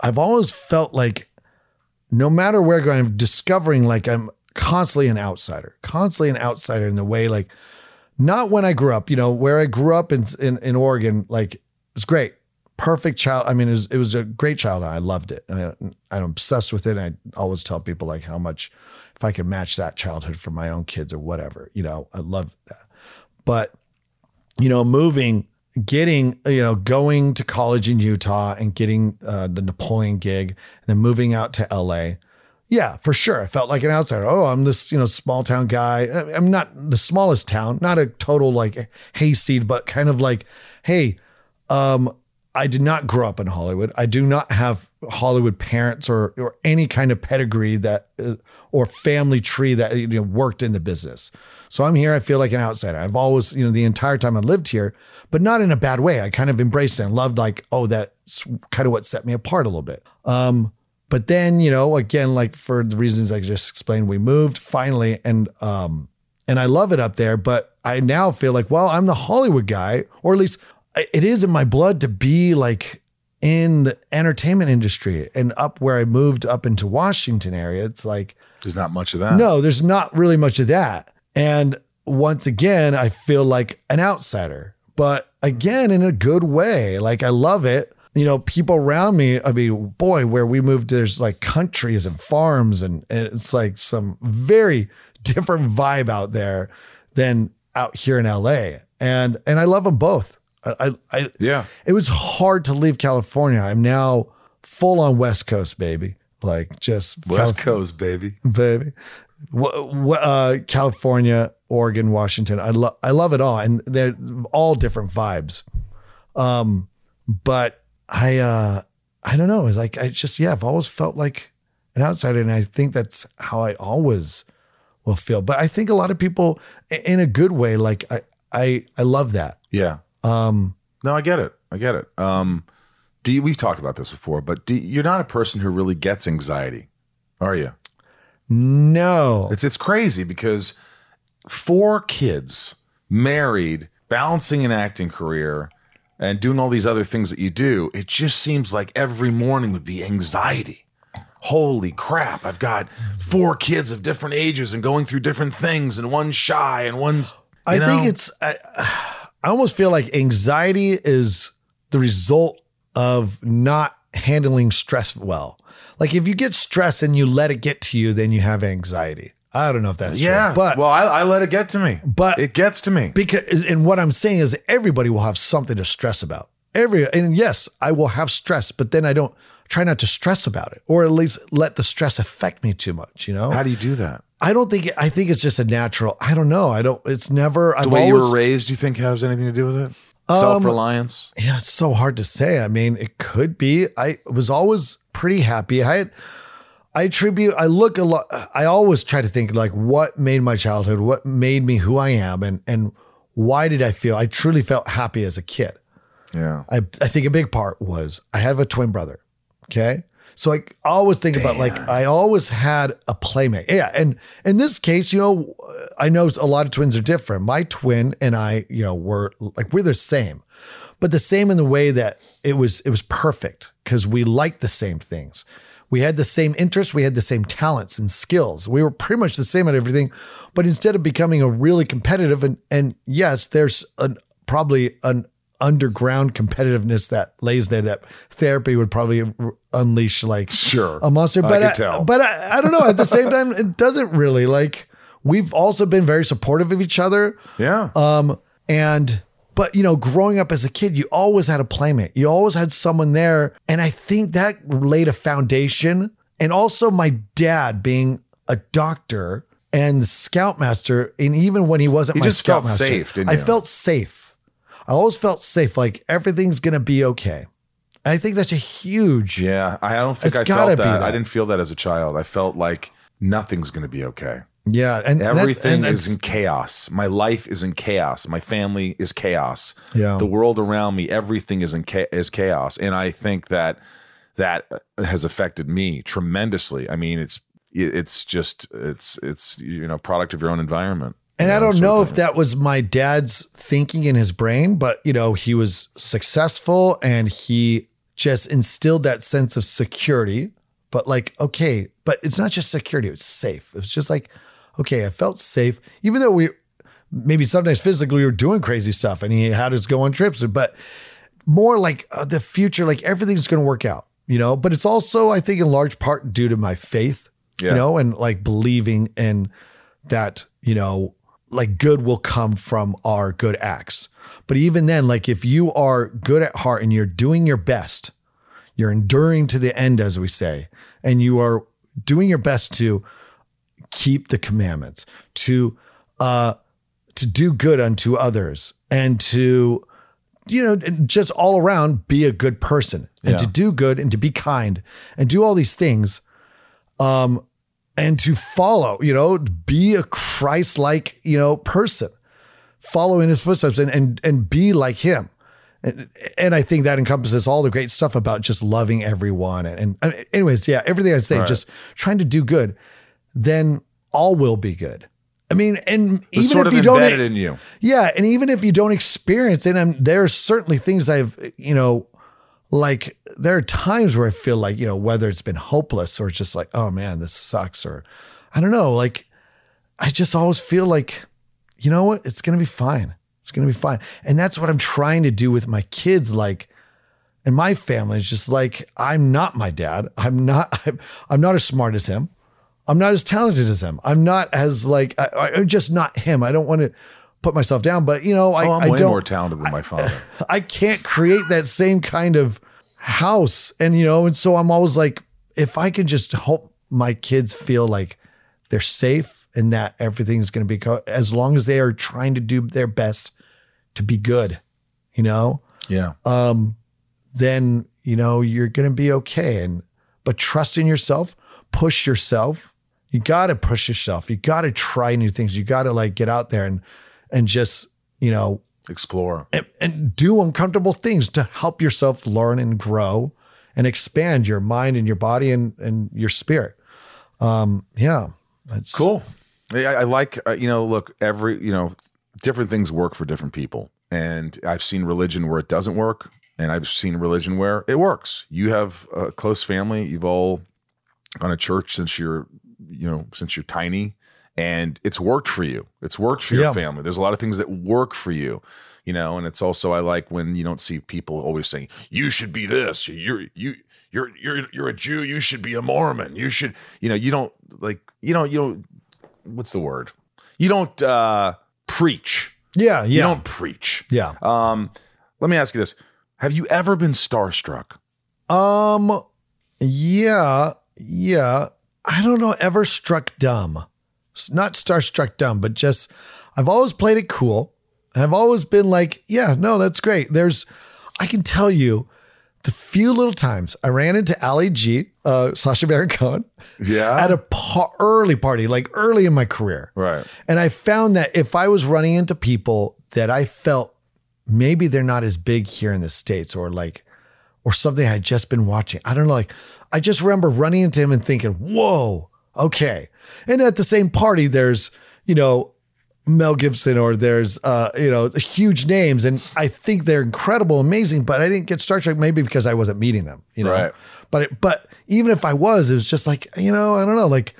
I've always felt like no matter where I go, I'm discovering like I'm constantly an outsider, constantly an outsider in the way like not when I grew up, you know, where I grew up in in, in Oregon, like it's great, perfect child. I mean, it was, it was a great childhood. I loved it. I, I'm obsessed with it. I always tell people like how much if I could match that childhood for my own kids or whatever, you know, I love that. But you know, moving, getting you know going to college in Utah and getting uh, the Napoleon gig and then moving out to LA. Yeah, for sure. I felt like an outsider. Oh, I'm this, you know, small town guy. I'm not the smallest town, not a total like hayseed, but kind of like, hey, um, I did not grow up in Hollywood. I do not have Hollywood parents or or any kind of pedigree that uh, or family tree that you know worked in the business. So I'm here. I feel like an outsider. I've always, you know, the entire time I lived here, but not in a bad way. I kind of embraced it and loved like, oh, that's kind of what set me apart a little bit. Um, but then, you know, again, like for the reasons I just explained, we moved finally, and um, and I love it up there. But I now feel like, well, I'm the Hollywood guy, or at least it is in my blood to be like in the entertainment industry and up where I moved up into Washington area. It's like There's not much of that. no, there's not really much of that. And once again, I feel like an outsider, but again, in a good way. Like I love it. You know, people around me, I mean, boy, where we moved, there's like countries and farms, and, and it's like some very different vibe out there than out here in LA. And and I love them both. I, I, Yeah. it was hard to leave California. I'm now full on West Coast, baby. Like just West Calif- Coast, baby. baby. Uh, California, Oregon, Washington. I love I love it all, and they're all different vibes. Um, but I uh, I don't know. It's like I just yeah, I've always felt like an outsider, and I think that's how I always will feel. But I think a lot of people, in a good way, like I I I love that. Yeah. Um, No, I get it. I get it. Um, do you, we've talked about this before, but do, you're not a person who really gets anxiety, are you? No, It's it's crazy because four kids, married, balancing an acting career, and doing all these other things that you do. It just seems like every morning would be anxiety. Holy crap! I've got four kids of different ages and going through different things, and one's shy and one's. I you think it's I, I almost feel like anxiety is the result of not handling stress well. Like if you get stressed and you let it get to you, then you have anxiety. I don't know if that's yeah. true, but well, I, I let it get to me, but it gets to me. because and what I'm saying is everybody will have something to stress about. Every and yes, I will have stress, but then I don't try not to stress about it, or at least let the stress affect me too much. You know, How do you do that? I don't think I think it's just a natural. I don't know. I don't. It's never. The I've way you were raised, do you think has anything to do with it? Um, Self reliance. Yeah, it's so hard to say. I mean, it could be. I was always pretty happy. I had, I attribute, I look a lot, I always try to think like what made my childhood, what made me who I am, and and why did I feel? I truly felt happy as a kid. Yeah. I, I think a big part was I have a twin brother. Okay. So I always think about like I always had a playmate. Yeah. And in this case, you know, I know a lot of twins are different. My twin and I, you know, were like we're the same. But the same in the way that it was it was perfect because we liked the same things. We had the same interests, we had the same talents and skills. We were pretty much the same at everything. But instead of becoming a really competitive and and yes, there's an probably an underground competitiveness that lays there that therapy would probably unleash like Sure. a monster. I but I, tell. but I, I don't know. At the same time it doesn't really. Like we've also been very supportive of each other. Yeah. um and but you know growing up as a kid you always had a playmate. You always had someone there. And i think that laid a foundation. And also my dad being a doctor and scoutmaster and even when he wasn't You my just felt scoutmaster safe, didn't i felt safe i always felt safe like everything's gonna be okay and i think that's a huge yeah. I don't think I felt be that. I didn't feel that as a child. I felt like nothing's going to be okay. yeah and that- Everything and is in chaos. My life is in chaos. My family is chaos. Yeah. The world around me, everything is in cha- is chaos. And I think that that has affected me tremendously. I mean, it's it's just it's it's you know product of your own environment. And I don't know if that was my dad's thinking in his brain, but you know, he was successful and he just instilled that sense of security. But like, okay, but it's not just security, it's safe. It was just like, okay, I felt safe, even though we maybe sometimes physically we were doing crazy stuff and he had us go on trips, but more like uh, the future, like everything's going to work out, you know. But it's also, I think, in large part due to my faith, Yeah. you know, and like believing in that, you know, like good will come from our good acts. But even then, like if you are good at heart and you're doing your best, you're enduring to the end, as we say, and you are doing your best to keep the commandments, to uh to do good unto others, and to you know just all around be a good person and Yeah. to do good and to be kind and do all these things um and to follow you know be a christ-like you know person follow in his footsteps and and and be like him and, and I think that encompasses all the great stuff about just loving everyone. And, and anyways, yeah, everything I say, Right. just trying to do good, then all will be good. I mean, and It's even if you don't, in you. yeah, and even if you don't experience it, and I'm, there are certainly things I've, you know, like there are times where I feel like, you know, whether it's been hopeless or just like, oh man, this sucks, or I don't know, like I just always feel like, you know what, it's gonna be fine. It's gonna be fine. And that's what I'm trying to do with my kids, like and my family is just like, I'm not my dad. I'm not, I'm, I'm not as smart as him. I'm not as talented as him. I'm not as like, I, I'm just not him. I don't want to put myself down, but you know, I, oh, I'm I way don't, more talented than my father. I can't create that same kind of house. And, you know, and so I'm always like, if I can just help my kids feel like they're safe and that everything's going to be, co- as long as they are trying to do their best to be good, you know, yeah. um, then, you know, you're going to be okay. And, but trust in yourself, push yourself. You got to push yourself. You got to try new things. You got to like get out there and, and just, you know, Explore. and, and do uncomfortable things to help yourself learn and grow and expand your mind and your body and, and your spirit. Um, yeah. That's Cool. I, I like, uh, you know, look, every, you know, different things work for different people. And I've seen religion where it doesn't work. And I've seen religion where it works. You have a close family. You've all gone to church since you're, you know, since you're tiny. And it's worked for you. It's worked for your Yeah. family. There's a lot of things that work for you, you know, and it's also, I like when you don't see people always saying, you should be this. You're, you, you're, you're, you're a Jew. You should be a Mormon. You should, you know, you don't like, you know, you don't, what's the word? You don't uh preach. yeah. Yeah. You don't preach. Yeah. Um, let me ask you this: Have you ever been starstruck? Um, yeah, yeah. I don't know. Ever struck dumb? Not starstruck dumb, but just I've always played it cool. I've always been like, yeah, no, that's great. There's, I can tell you, the few little times I ran into Ali G, uh, Sacha Baron Cohen, Yeah. at a early party, like early in my career. right. And I found that if I was running into people that I felt maybe they're not as big here in the States or like, or something I had just been watching. I don't know. Like, I just remember running into him and thinking, whoa, okay. And at the same party, there's, you know, Mel Gibson or there's, uh, you know, huge names. And I think they're incredible, amazing, but I didn't get Star Trek maybe because I wasn't meeting them, you know? Right. But, it, but even if I was, it was just like, you know, I don't know, like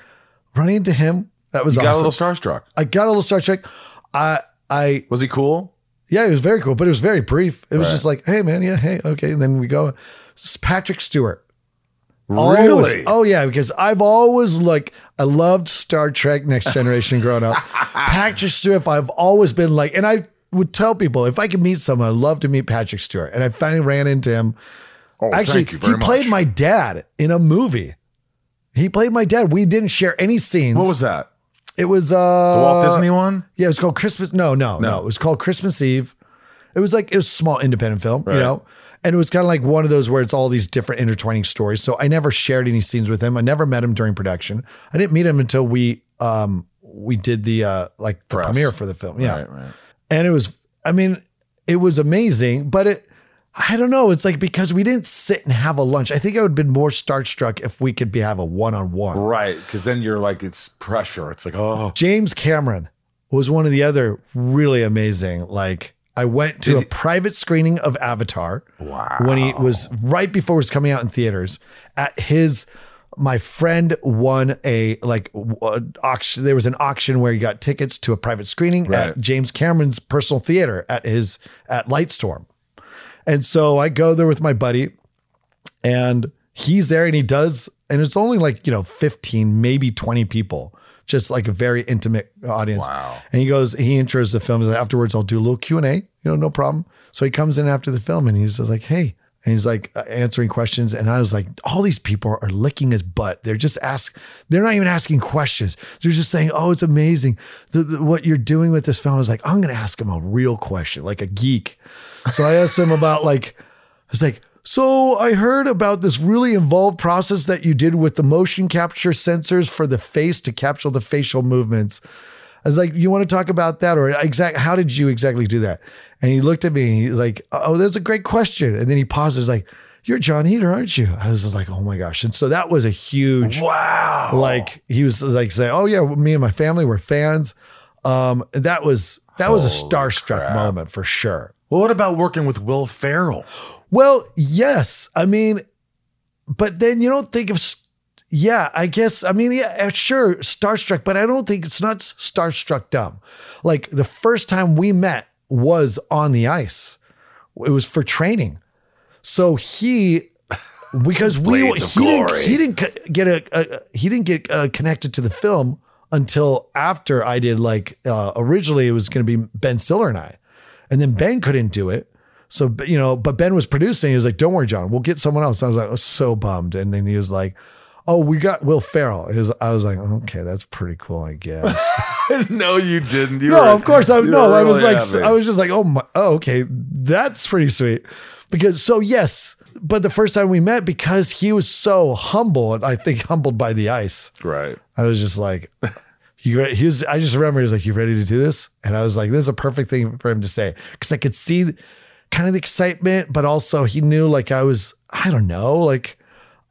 running into him, that was You got awesome. a little starstruck. I got a little Star Trek. I I Was he cool? yeah, it was very cool, but it was very brief. It was Right. just like, hey man, yeah, hey, okay. And then we go. Patrick Stewart. Really? Always- oh yeah, because I've always like I loved Star Trek Next Generation growing up. Patrick Stewart, I've always been like, and I would tell people if I could meet someone, I'd love to meet Patrick Stewart. And I finally ran into him. Oh, Actually, thank you very he played much. my dad in a movie. He played my dad. We didn't share any scenes. What was that? it? Was uh The Walt Disney one? yeah, it was called Christmas. No, no, no, No. It was called Christmas Eve. It was like it was a small independent film, Right. you know, and it was kind of like one of those where it's all these different intertwining stories. So I never shared any scenes with him. I never met him during production. I didn't meet him until we um we did the uh like the Press. premiere for the film. Yeah, Right, right. and it was. I mean, it was amazing, but it. I don't know. It's like because we didn't sit and have a lunch. I think I would have been more starstruck if we could be have a one on one. Right. Because then you're like, it's pressure. It's like, oh. James Cameron was one of the other really amazing. Like I went to Did a private screening of Avatar Wow. when he was right before it was coming out in theaters. At his, my friend won a like uh, auction. There was an auction where he got tickets to a private screening Right. at James Cameron's personal theater at his at Lightstorm. And so I go there with my buddy and he's there and he does, and it's only like, you know, 15, maybe 20 people just like a very intimate audience. Wow. And he goes, he intros the film. He's like, afterwards, I'll do a little Q and A. You know, no problem. So he comes in after the film and he's like, hey. And he's like uh, answering questions. And I was like, all these people are licking his butt. They're just ask. They're not even asking questions. They're just saying, oh, it's amazing the, the- what you're doing with this film. I was like, I'm going to ask him a real question, like a geek. So I asked him about like, I was like, so I heard about this really involved process that you did with the motion capture sensors for the face to capture the facial movements. I was like, you want to talk about that or exact? How did you exactly do that? And he looked at me and he's like, oh, that's a great question. And then he pauses like, you're Jon Heder, aren't you? I was like, oh my gosh. And so that was a huge, Wow. like he was like saying, oh yeah, me and my family were fans. Um, that was, that was a starstruck crap. moment for sure. Well, what about working with Will Ferrell? Well, yes. I mean, but then you don't think of, yeah, I guess, I mean, yeah, uh, sure, starstruck, but I don't think it's not starstruck dumb. Like the first time we met was on the ice, it was for training. So he, because we, he didn't, he didn't get a, a he didn't get uh, connected to the film until after I did. Like uh, originally, it was going to be Ben Stiller and I, and then Ben couldn't do it. So you know, but Ben was producing. He was like, "Don't worry, Jon, we'll get someone else." I was like, I was so bummed, and then he was like, "Oh, we got Will Ferrell." Was, I was like, "Okay, that's pretty cool, I guess." no, you didn't. You no, were- of course I no. I was really like, happy. I was just like, "Oh my, oh, okay, that's pretty sweet." Because so yes, but the first time we met, because he was so humble, and I think humbled by the ice. right. I was just like, you he was, I just remember he was like, you ready to do this? And I was like, this is a perfect thing for him to say. Cause I could see kind of the excitement, but also he knew like I was, I don't know, like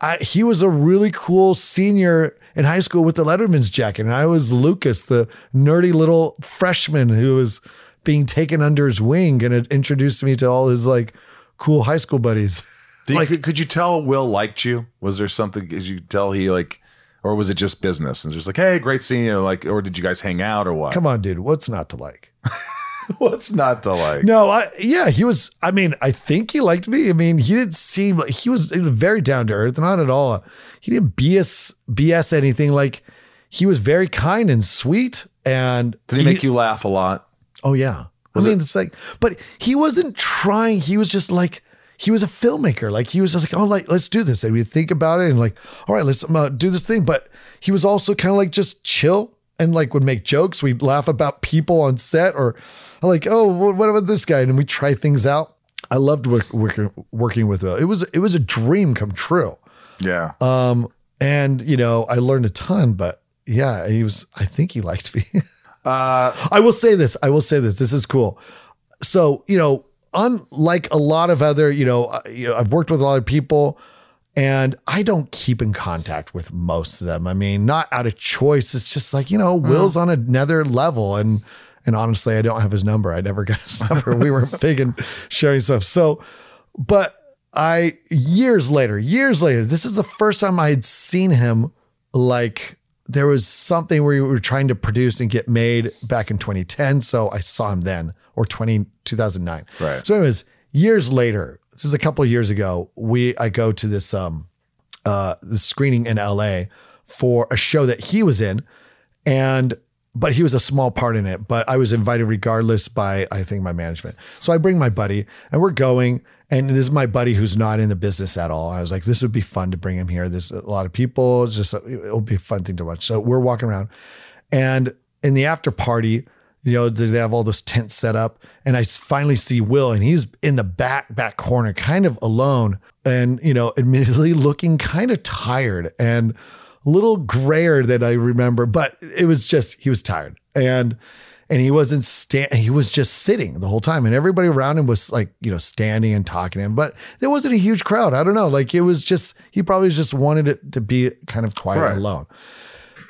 I, he was a really cool senior in high school with the Letterman's jacket. And I was Lucas, the nerdy little freshman who was being taken under his wing and it introduced me to all his like cool high school buddies. You- could, could you tell Will liked you? Was there something? Did you tell he like, or was it just business and just like, hey, great seeing you? Like, or did you guys hang out or what? Come on, dude. What's not to like? What's not to like? No, I yeah, he was. I mean, I think he liked me. I mean, he didn't seem like he was, he was very down to earth, not at all. He didn't BS BS anything. Like he was very kind and sweet. And Did he make you laugh a lot? Oh yeah. Was I mean, it- it's like, but he wasn't trying. He was just like, he was a filmmaker. Like he was just like, oh, like let's do this. And we think about it and like, all right, let's uh, do this thing. But he was also kind of like just chill and like would make jokes. We'd laugh about people on set or like, oh, what, about this guy? And we try things out. I loved work, working working with Will. It was it was a dream come true. Yeah. Um, and you know, I learned a ton. But yeah, he was. I think he liked me. Uh, I will say this. I will say this. This is cool. So, you know, unlike a lot of other, you know, uh, you know, I've worked with a lot of people and I don't keep in contact with most of them. I mean, not out of choice. It's just like, you know, mm. Will's on another level and and honestly, I don't have his number. I never got his number. we were big in sharing stuff. So, but I years later, years later, this is the first time I had seen him like there was something where we were trying to produce and get made back in 2010. So I saw him then or 20, 2009. Right. So anyways, years later, this is a couple of years ago, we, I go to this, um, uh, the screening in LA for a show that he was in and but he was a small part in it but i was invited regardless by i think my management. So i bring my buddy and we're going and this is my buddy who's not in the business at all. I was like this would be fun to bring him here. There's a lot of people. It's just it'll be a fun thing to watch. So we're walking around and in the after party you know they have all those tents set up and i finally see will and he's in the back back corner kind of alone and you know admittedly looking kind of tired and a little grayer than i remember but it was just he was tired and and he wasn't stand he was just sitting the whole time and everybody around him was like you know standing and talking to him but there wasn't a huge crowd i don't know like it was just he probably just wanted it to be kind of quiet Right. and alone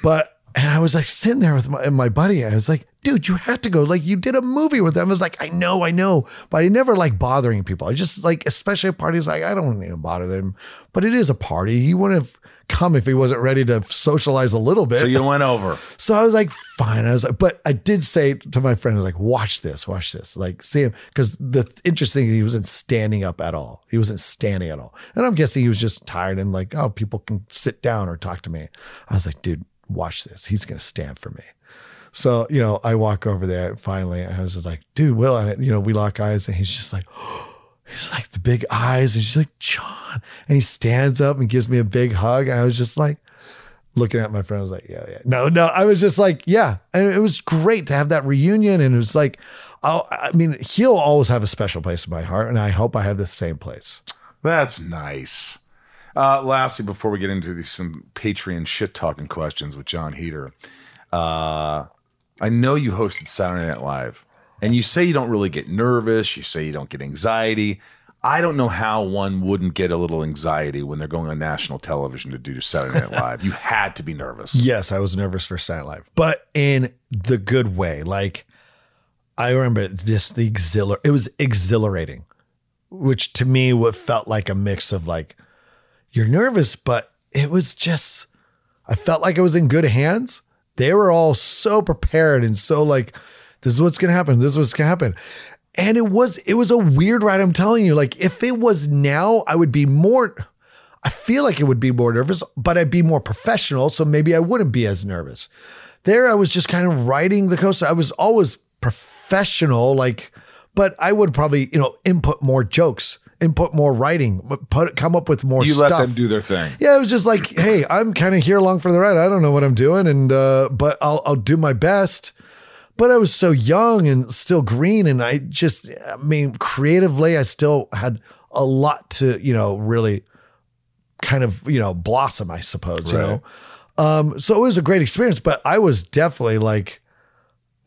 but and I was like sitting there with my, and my buddy. I was like, dude, you had to go. Like you did a movie with them. I was like, I know, I know, but I never like bothering people. I just like, especially at parties, like I don't need to bother them. But it is a party. He wouldn't have come if he wasn't ready to socialize a little bit. so you went over. So I was like, fine. I was like, but I did say to my friend, I was like, watch this, watch this. Like, see him. Because the interesting, he wasn't standing up at all. He wasn't standing at all. And I'm guessing he was just tired and like, oh, people can sit down or talk to me. I was like, dude, watch this. He's going to stand for me. So, you know, I walk over there finally. I was just like, dude, Will, and you know, we lock eyes and he's just like, oh, he's like the big eyes. And she's like, Jon. And he stands up and gives me a big hug. And I was just like, looking at my friend, I was like, yeah, yeah. No, no. I was just like, yeah. And it was great to have that reunion. And it was like, I'll, I mean, he'll always have a special place in my heart. And I hope I have the same place. That's nice. Uh, lastly, before we get into these some Patreon shit talking questions with Jon Heder, uh, I know you hosted Saturday Night Live, and you say you don't really get nervous. You say you don't get anxiety. I don't know how one wouldn't get a little anxiety when they're going on national television to do Saturday Night Live. you had to be nervous. Yes, I was nervous for Saturday Night Live, but in the good way. Like I remember this, the exhilar. It was exhilarating, which to me what felt like a mix of like you're nervous, but it was just I felt like I was in good hands. They were all so prepared and so like, this is what's gonna happen. This is what's gonna happen. And it was it was a weird ride. I'm telling you, like if it was now, I would be more. I feel like it would be more nervous, but I'd be more professional, so maybe I wouldn't be as nervous. There, I was just kind of riding the coaster. I was always professional, like, but I would probably you know input more jokes, input more writing, but put come up with more. You stuff. let them do their thing. Yeah, it was just like, hey, I'm kind of here along for the ride. I don't know what I'm doing, and uh, but I'll I'll do my best. But I was so young and still green, and I just, I mean, creatively, I still had a lot to, you know, really kind of, you know, blossom. I suppose, you know. Um, so it was a great experience, but I was definitely like,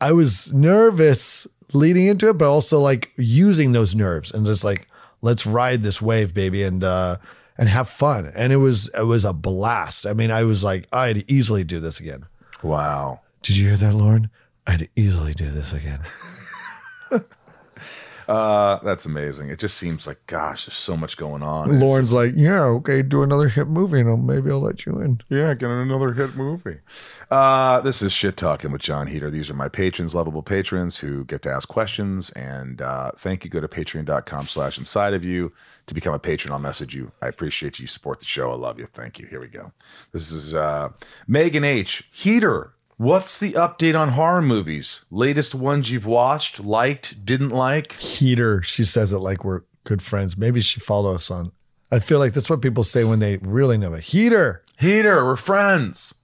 I was nervous leading into it, but also like using those nerves and just like, let's ride this wave, baby, and uh and have fun. And it was it was a blast. I mean, I was like, I'd easily do this again. Wow. Did you hear that, Lauren? I'd easily do this again. Uh, that's amazing. It just seems like, gosh, there's so much going on. It's Lauren's like, yeah, okay, do another hit movie, and I'll, maybe I'll let you in. Yeah, get another hit movie. Uh, this is Shit Talking with Jon Heder. These are my patrons, lovable patrons who get to ask questions. And uh, thank you. Go to patreon.com slash inside of you to become a patron. I'll message you. I appreciate you. Support the show. I love you. Thank you. Here we go. This is uh, Megan H. Heater. What's the update on horror movies? Latest ones you've watched, liked, didn't like? Heder, she says it like we're good friends. Maybe she follow us on. I feel like that's what people say when they really know it. Heder. Heder, we're friends.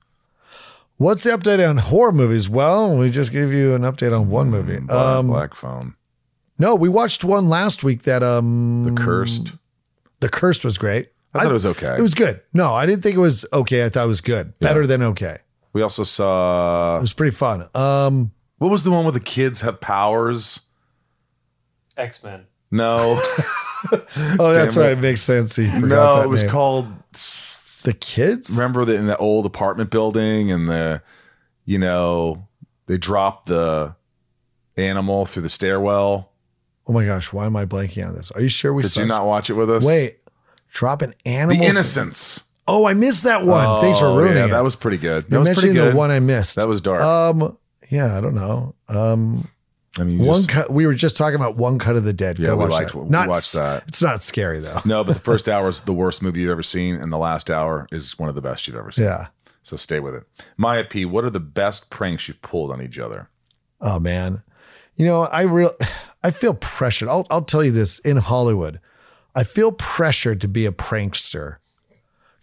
What's the update on horror movies? Well, we just gave you an update on one movie. Black, Um, Black Phone. no, we watched one last week that um The Cursed. The Cursed was great. I thought it was okay. It was good. No, I didn't think it was okay. I thought it was good. Better than okay. We also saw It was pretty fun. Um what was the one where the kids have powers? X Men. No, Oh, that's Damn it. right. It makes sense. He forgot no, that it was name. called. The Kids? Remember that in the old apartment building, and the, you know, they dropped the animal through the stairwell. Oh my gosh, why am I blanking on this? Are you sure we Did saw you not watch it with us? Wait. Drop an animal. the Innocents. Oh, I missed that one. Thanks for Oh, ruining yeah, it. That was pretty good. That You're was pretty mentioning the one I missed. That was dark. Um, yeah, I don't know. Um, I mean, one just- cut. We were just talking about one cut of the dead. Yeah, Go we watch liked- that. we Not watched that. It's not scary though. no, but the first hour is the worst movie you've ever seen, and the last hour is one of the best you've ever seen. Yeah. So stay with it. Maya P, what are the best pranks you've pulled on each other? Oh man, you know I real I feel pressured. I'll I'll tell you this in Hollywood, I feel pressured to be a prankster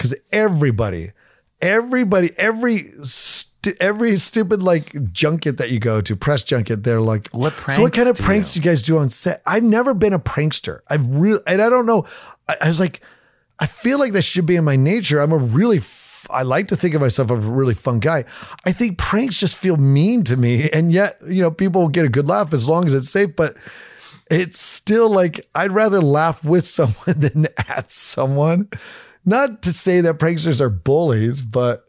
because everybody, everybody, every stu- every stupid like junket that you go to, press junket, they're like, What So what kind of pranks do pranks do you guys do on set? I've never been a prankster. I've real and I don't know. I, I was like, I feel like that should be in my nature. I'm a really I like to think of myself as a really fun guy. I think pranks just feel mean to me, and yet you know people get a good laugh as long as it's safe. But it's still like I'd rather laugh with someone than at someone. Not to say that pranksters are bullies, but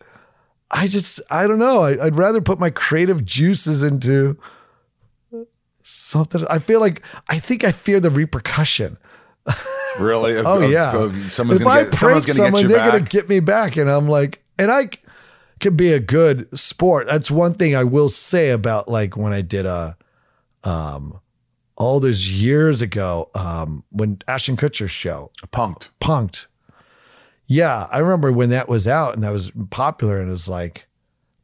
I just I don't know. I, I'd rather put my creative juices into something. I feel like I think I fear the repercussion. Really? Oh of- yeah. of someone's if gonna I get, prank gonna someone, they're gonna get me back, and I'm like, and I can be a good sport. That's one thing I will say about like when I did a, um, all those years ago, um, when Ashton Kutcher's show Punk'd. Punk'd. Yeah, I remember when that was out and that was popular, and it was like,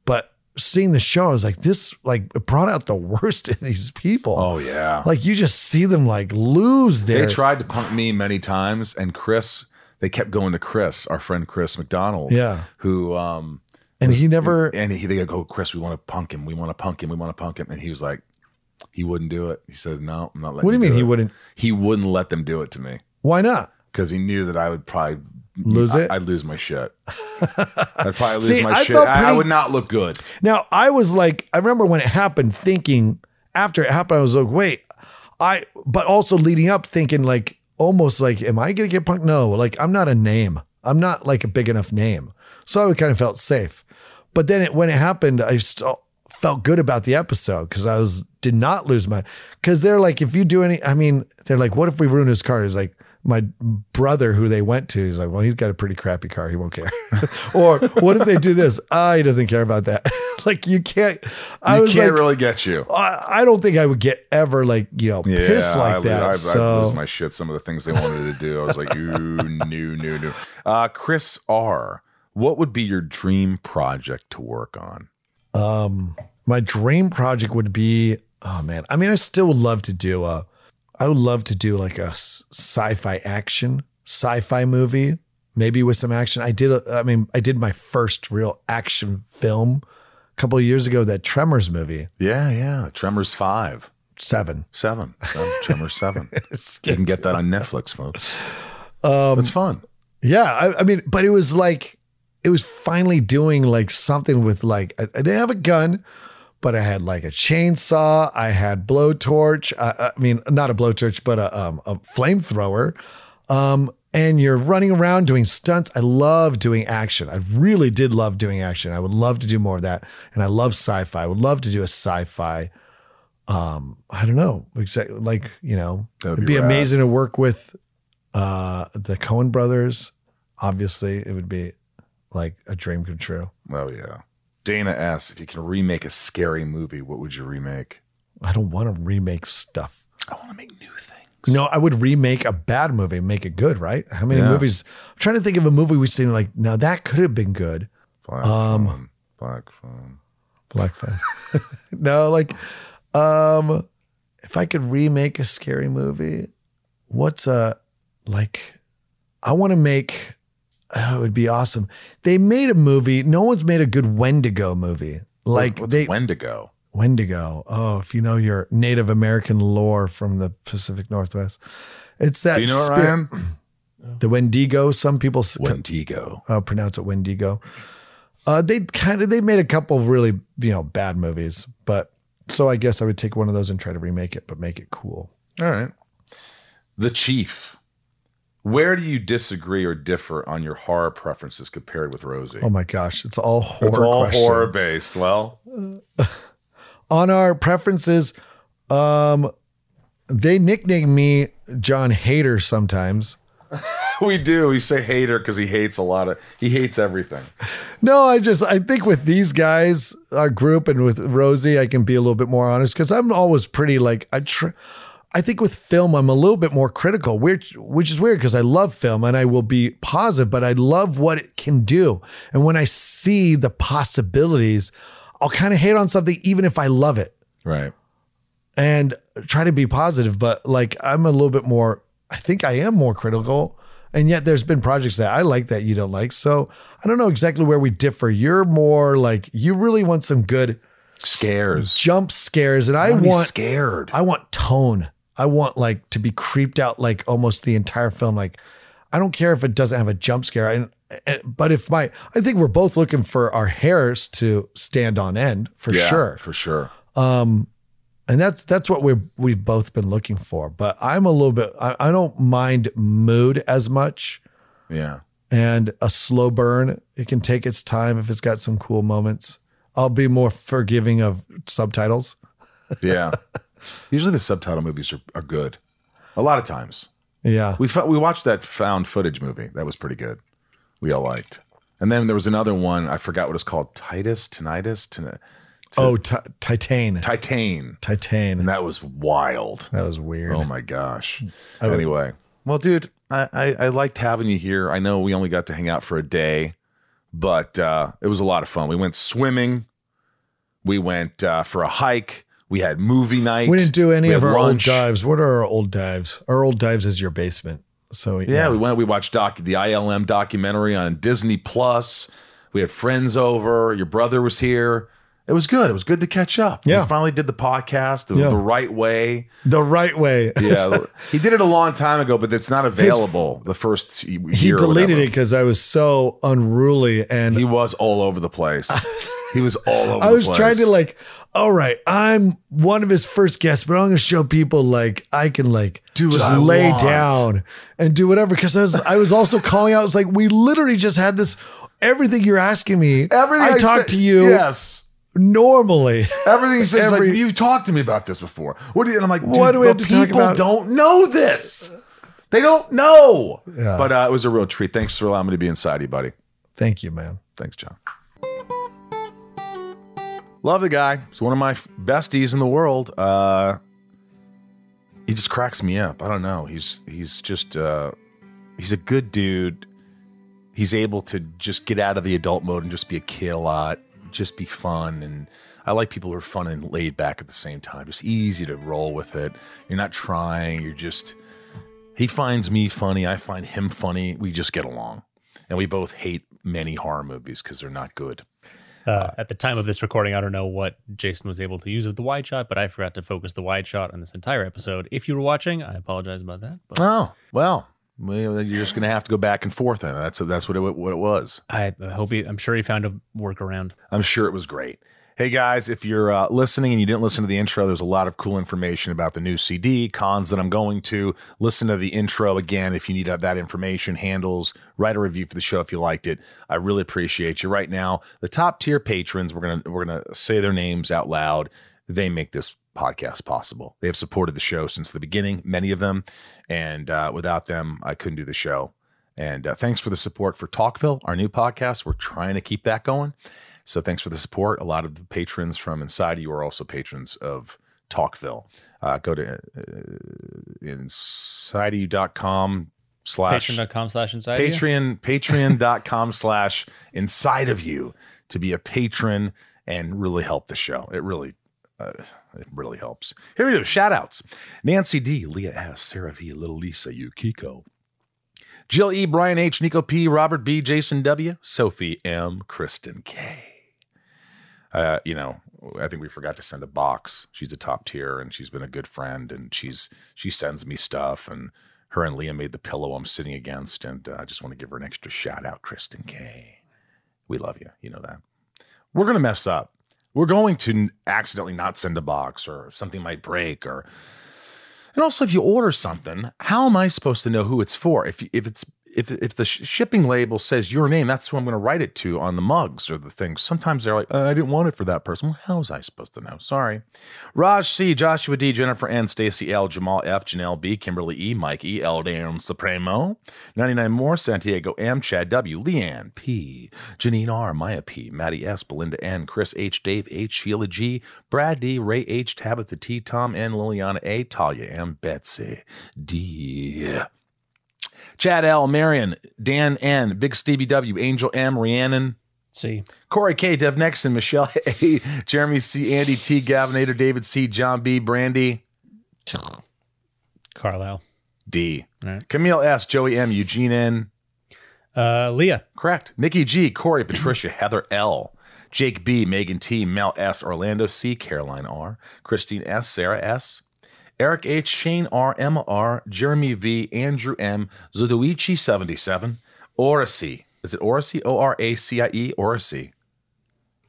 but seeing the show, I was like, this like it brought out the worst in these people. Oh yeah. Like you just see them like lose their they tried to punk me many times, and Chris, they kept going to Chris, our friend Chris McDonald. Yeah. Who um and he never and he they go, Chris, we want to punk him, we want to punk him, we want to punk him, and he was like, he wouldn't do it. He said, no, I'm not letting. What do you mean he it." wouldn't? He wouldn't let them do it to me Why not? because he knew that I would probably Lose it? I, would lose my shit. I'd probably lose See, my I shit. felt I- would not look good. Now I was like, I remember when it happened, thinking after it happened, I was like, wait, I. But also leading up, thinking like almost like, am I gonna get punked? No, like I'm not a name. I'm not like a big enough name, so I kind of felt safe. But then it, when it happened, I still felt good about the episode because I was did not lose my. Because they're like, if you do any, I mean, they're like, what if we ruin his car? He's like. My brother, who they went to, he's like, well, he's got a pretty crappy car. He won't care. or what if they do this? Ah, he doesn't care about that. like you can't. I you can't like, really get you. I, I don't think I would get ever like you know pissed I, like lose- that. I, I so lose my shit. Some of the things they wanted to do, I was like, ooh, new, new, new. Uh, Chris R. What would be your dream project to work on? um, my dream project would be. Oh man, I mean, I still would love to do a. I would love to do like a sci-fi action sci-fi movie, maybe with some action. I did. A, I mean, I did my first real action film a couple of years ago. That Tremors movie, Yeah, yeah. Tremors five, seven. seven, seven Tremors seven. You can get that on Netflix, folks. Um, It's fun. Yeah, I, I mean, but it was like it was finally doing like something with like I, I didn't have a gun, but I had like a chainsaw, I had blowtorch. I, I mean, not a blowtorch, but a um, a flamethrower. Um, and you're running around doing stunts. I love doing action. I really did love doing action. I would love to do more of that. And I love sci-fi. I would love to do a sci-fi. Um, I don't know, exactly like you know, That'd it'd be be, rad. amazing to work with uh the Coen brothers. Obviously, it would be like a dream come true. Oh yeah. Dana S. If you can remake a scary movie, what would you remake? I don't want to remake stuff. I want to make new things. No, I would remake a bad movie, and make it good, right? How many Yeah. movies? I'm trying to think of a movie we've seen like, now that could have been good. Black Um, phone. Black phone. Black Phone. no, like, um, if I could remake a scary movie, what's a like? I want to make. Oh, it would be awesome. They made a movie. No one's made a good Wendigo movie. Like What's they Wendigo? Wendigo. Oh, if you know your Native American lore from the Pacific Northwest, it's that. Do you know it, spirit- Ryan? The Wendigo. Some people Wendigo. uh, pronounce it Wendigo. Uh, they kind of they made a couple of really you know bad movies, but so I guess I would take one of those and try to remake it, but make it cool. All right. The Chief. Where do you disagree or differ on your horror preferences compared with Rosie? Oh my gosh, it's all horror. it's all question. horror based. Well, On our preferences, um, they nickname me John Hater sometimes. we do. We say hater because he hates a lot of. He hates everything. No, I just I think with these guys, our group, and with Rosie, I can be a little bit more honest because I'm always pretty like I tr- I think with film, I'm a little bit more critical, which which is weird because I love film and I will be positive, but I love what it can do. And when I see the possibilities, I'll kind of hate on something even if I love it Right. and try to be positive. But like I'm a little bit more. I think I am more critical. And yet there's been projects that I like that you don't like. So I don't know exactly where we differ. You're more like you really want some good Scares. jump scares, and I wanna want scared. I want tone. I want like to be creeped out like almost the entire film. Like I don't care if it doesn't have a jump scare. And, and- but if my I think we're both looking for our hairs to stand on end for Yeah, sure. For sure. Um, and that's that's what we we've both been looking for. But I'm a little bit. I, I don't mind mood as much, Yeah. and a slow burn. It can take its time if it's got some cool moments. I'll be more forgiving of subtitles. Yeah. Usually the subtitle movies are, are good. A lot of times. Yeah, We we watched that found footage movie. That was pretty good. We all liked. And then there was another one. I forgot what it's called. Titus, Tinnitus, Tin- Oh, ti- Titan. Titan. Titan. And that was wild. That was weird. Oh my gosh. Would- Anyway, well, dude, I, I I liked having you here. I know we only got to hang out for a day, but uh, it was a lot of fun. We went swimming. We went uh, for a hike. We had movie night. We didn't do any of our lunch. old dives. What are our old dives? Our old dives is your basement. So Yeah, we went. We watched doc the ILM documentary on Disney Plus. We had friends over. Your brother was here. It was good. It was good to catch up. Yeah. we finally did the podcast the, Yeah. the right way. the right way. Yeah, he did it a long time ago, but it's not available. the first year he deleted it because I was so unruly and He was all over the place. he was all over. I was trying to like, all right, I'm one of his first guests, but I'm going to show people like I can like Do just lay want. down and do whatever. Because I was, I was also calling out. It's like we literally just had this. Everything you're asking me, Everything I, I talk to you Yes. normally. Everything he says, Every- like, you've talked to me about this before. What do you? And I'm like, What do we have to talk people about? don't know this. They don't know. Yeah. But uh, it was a real treat. Thanks for allowing me to be inside you, buddy. Thank you, man. Thanks, Jon. Love the guy. He's one of my besties in the world. Uh, he just cracks me up. I don't know. He's he's just uh, he's a good dude. He's able to just get out of the adult mode and just be a kid a lot, just be fun. And I like people who are fun and laid back at the same time. Just easy to roll with it. You're not trying. You're just. He finds me funny. I find him funny. We just get along, and we both hate many horror movies because they're not good. Uh, at the time of this recording, I don't know what Jason was able to use of the wide shot, but I forgot to focus the wide shot on this entire episode. If you were watching, I apologize about that. But Oh well, well you're just gonna have to go back and forth. And that's that's what it what it was. I, I hope he, I'm sure he found a workaround. I'm sure it was great. Hey guys, if you're uh, listening and you didn't listen to the intro, there's a lot of cool information about the new CD, cons that I'm going to. Listen to the intro again if you need that information, handles, write a review for the show if you liked it. I really appreciate you. Right now, the top tier patrons, we're gonna we're gonna say their names out loud. They make this podcast possible. They have supported the show since the beginning, many of them, and uh, without them, I couldn't do the show. And uh, thanks for the support for Talkville, our new podcast. We're trying to keep that going. So thanks for the support. A lot of the patrons from inside you are also patrons of Talkville. Uh, go to uh, insideyou.com slash Patreon.com slash inside. Patreon, patreon.com slash inside of you to be a patron and really help the show. It really, uh, it really helps. Here we go. Shout outs. Nancy D, Leah S, Sarah V, Little Lisa, Yukiko, Jill E, Brian H, Nico P, Robert B, Jason W, Sophie M, Kristen K. Uh, you know, I think we forgot to send a box. She's a top tier and she's been a good friend and she's she sends me stuff and her and Leah made the pillow I'm sitting against and uh, I just want to give her an extra shout out, Kristen K. We love you. You know that. We're gonna mess up. We're going to accidentally not send a box or something might break or and also if you order something, how am I supposed to know who it's for? If if it's if if the sh- shipping label says your name, that's who I'm going to write it to on the mugs or the things. Sometimes they're like, uh, I didn't want it for that person. Well, how was I supposed to know? Sorry. Raj C, Joshua D, Jennifer N, Stacy L, Jamal F, Janelle B, Kimberly E, Mike E, L, Dan Supremo, 99 more, Santiago M, Chad W, Leanne P, Janine R, Maya P, Maddie S, Belinda N, Chris H, Dave H, Sheila G, Brad D, Ray H, Tabitha T, Tom N, Liliana A, Talia M, Betsy D. Chad L, Marion, Dan N, Big Stevie W, Angel M, Rhiannon, See, Corey K, Dev Nexon, Michelle A, Jeremy C, Andy T, Gavinator, David C, John B, Brandy. Carlisle. D, right. Camille S, Joey M, Eugene N, Uh, Leah. correct, Nikki G, Corey, Patricia, Heather L, Jake B, Megan T, Mel S, Orlando C, Caroline R, Christine S, Sarah S, Eric H, Shane R, Emma R, Jeremy V, Andrew M, Zuduichi 77, Oracy. Is it Oracy? O R A C I E, Oracy.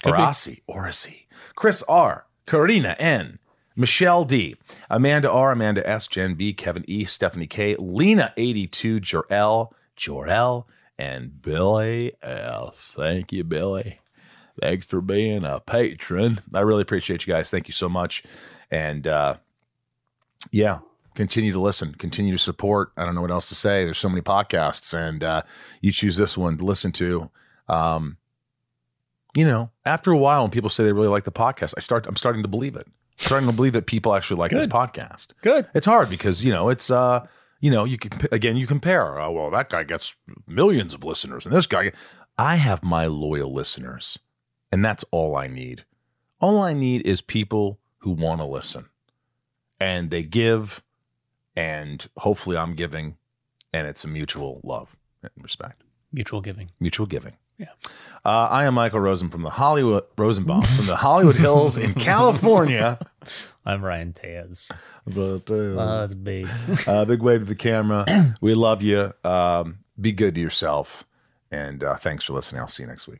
Orasi, Oracy. Chris R, Karina N, Michelle D, Amanda R, Amanda S, Jen B, Kevin E, Stephanie K, Lena 82, Jorel, Jorel, and Billy L. Thank you, Billy. Thanks for being a patron. I really appreciate you guys. Thank you so much. And uh, yeah, continue to listen, continue to support. I don't know what else to say. There's so many podcasts, and uh, you choose this one to listen to. Um, you know, after a while, when people say they really like the podcast, I start. I'm starting to believe it. starting to believe that people actually like this podcast. Good. It's hard because you know it's uh you know you can again you compare. Oh, well, that guy gets millions of listeners, and this guy. I have my loyal listeners, and that's all I need. All I need is people who want to listen and they give, and hopefully I'm giving, and it's a mutual love and respect, Mutual giving. mutual giving. Yeah. Uh, I am Michael Rosen from the Hollywood Rosenbaum from the Hollywood Hills in California. I'm Ryan Taz. Uh, Uh, big. uh, big wave to the camera. We love you. Um, be good to yourself. And uh, thanks for listening. I'll see you next week.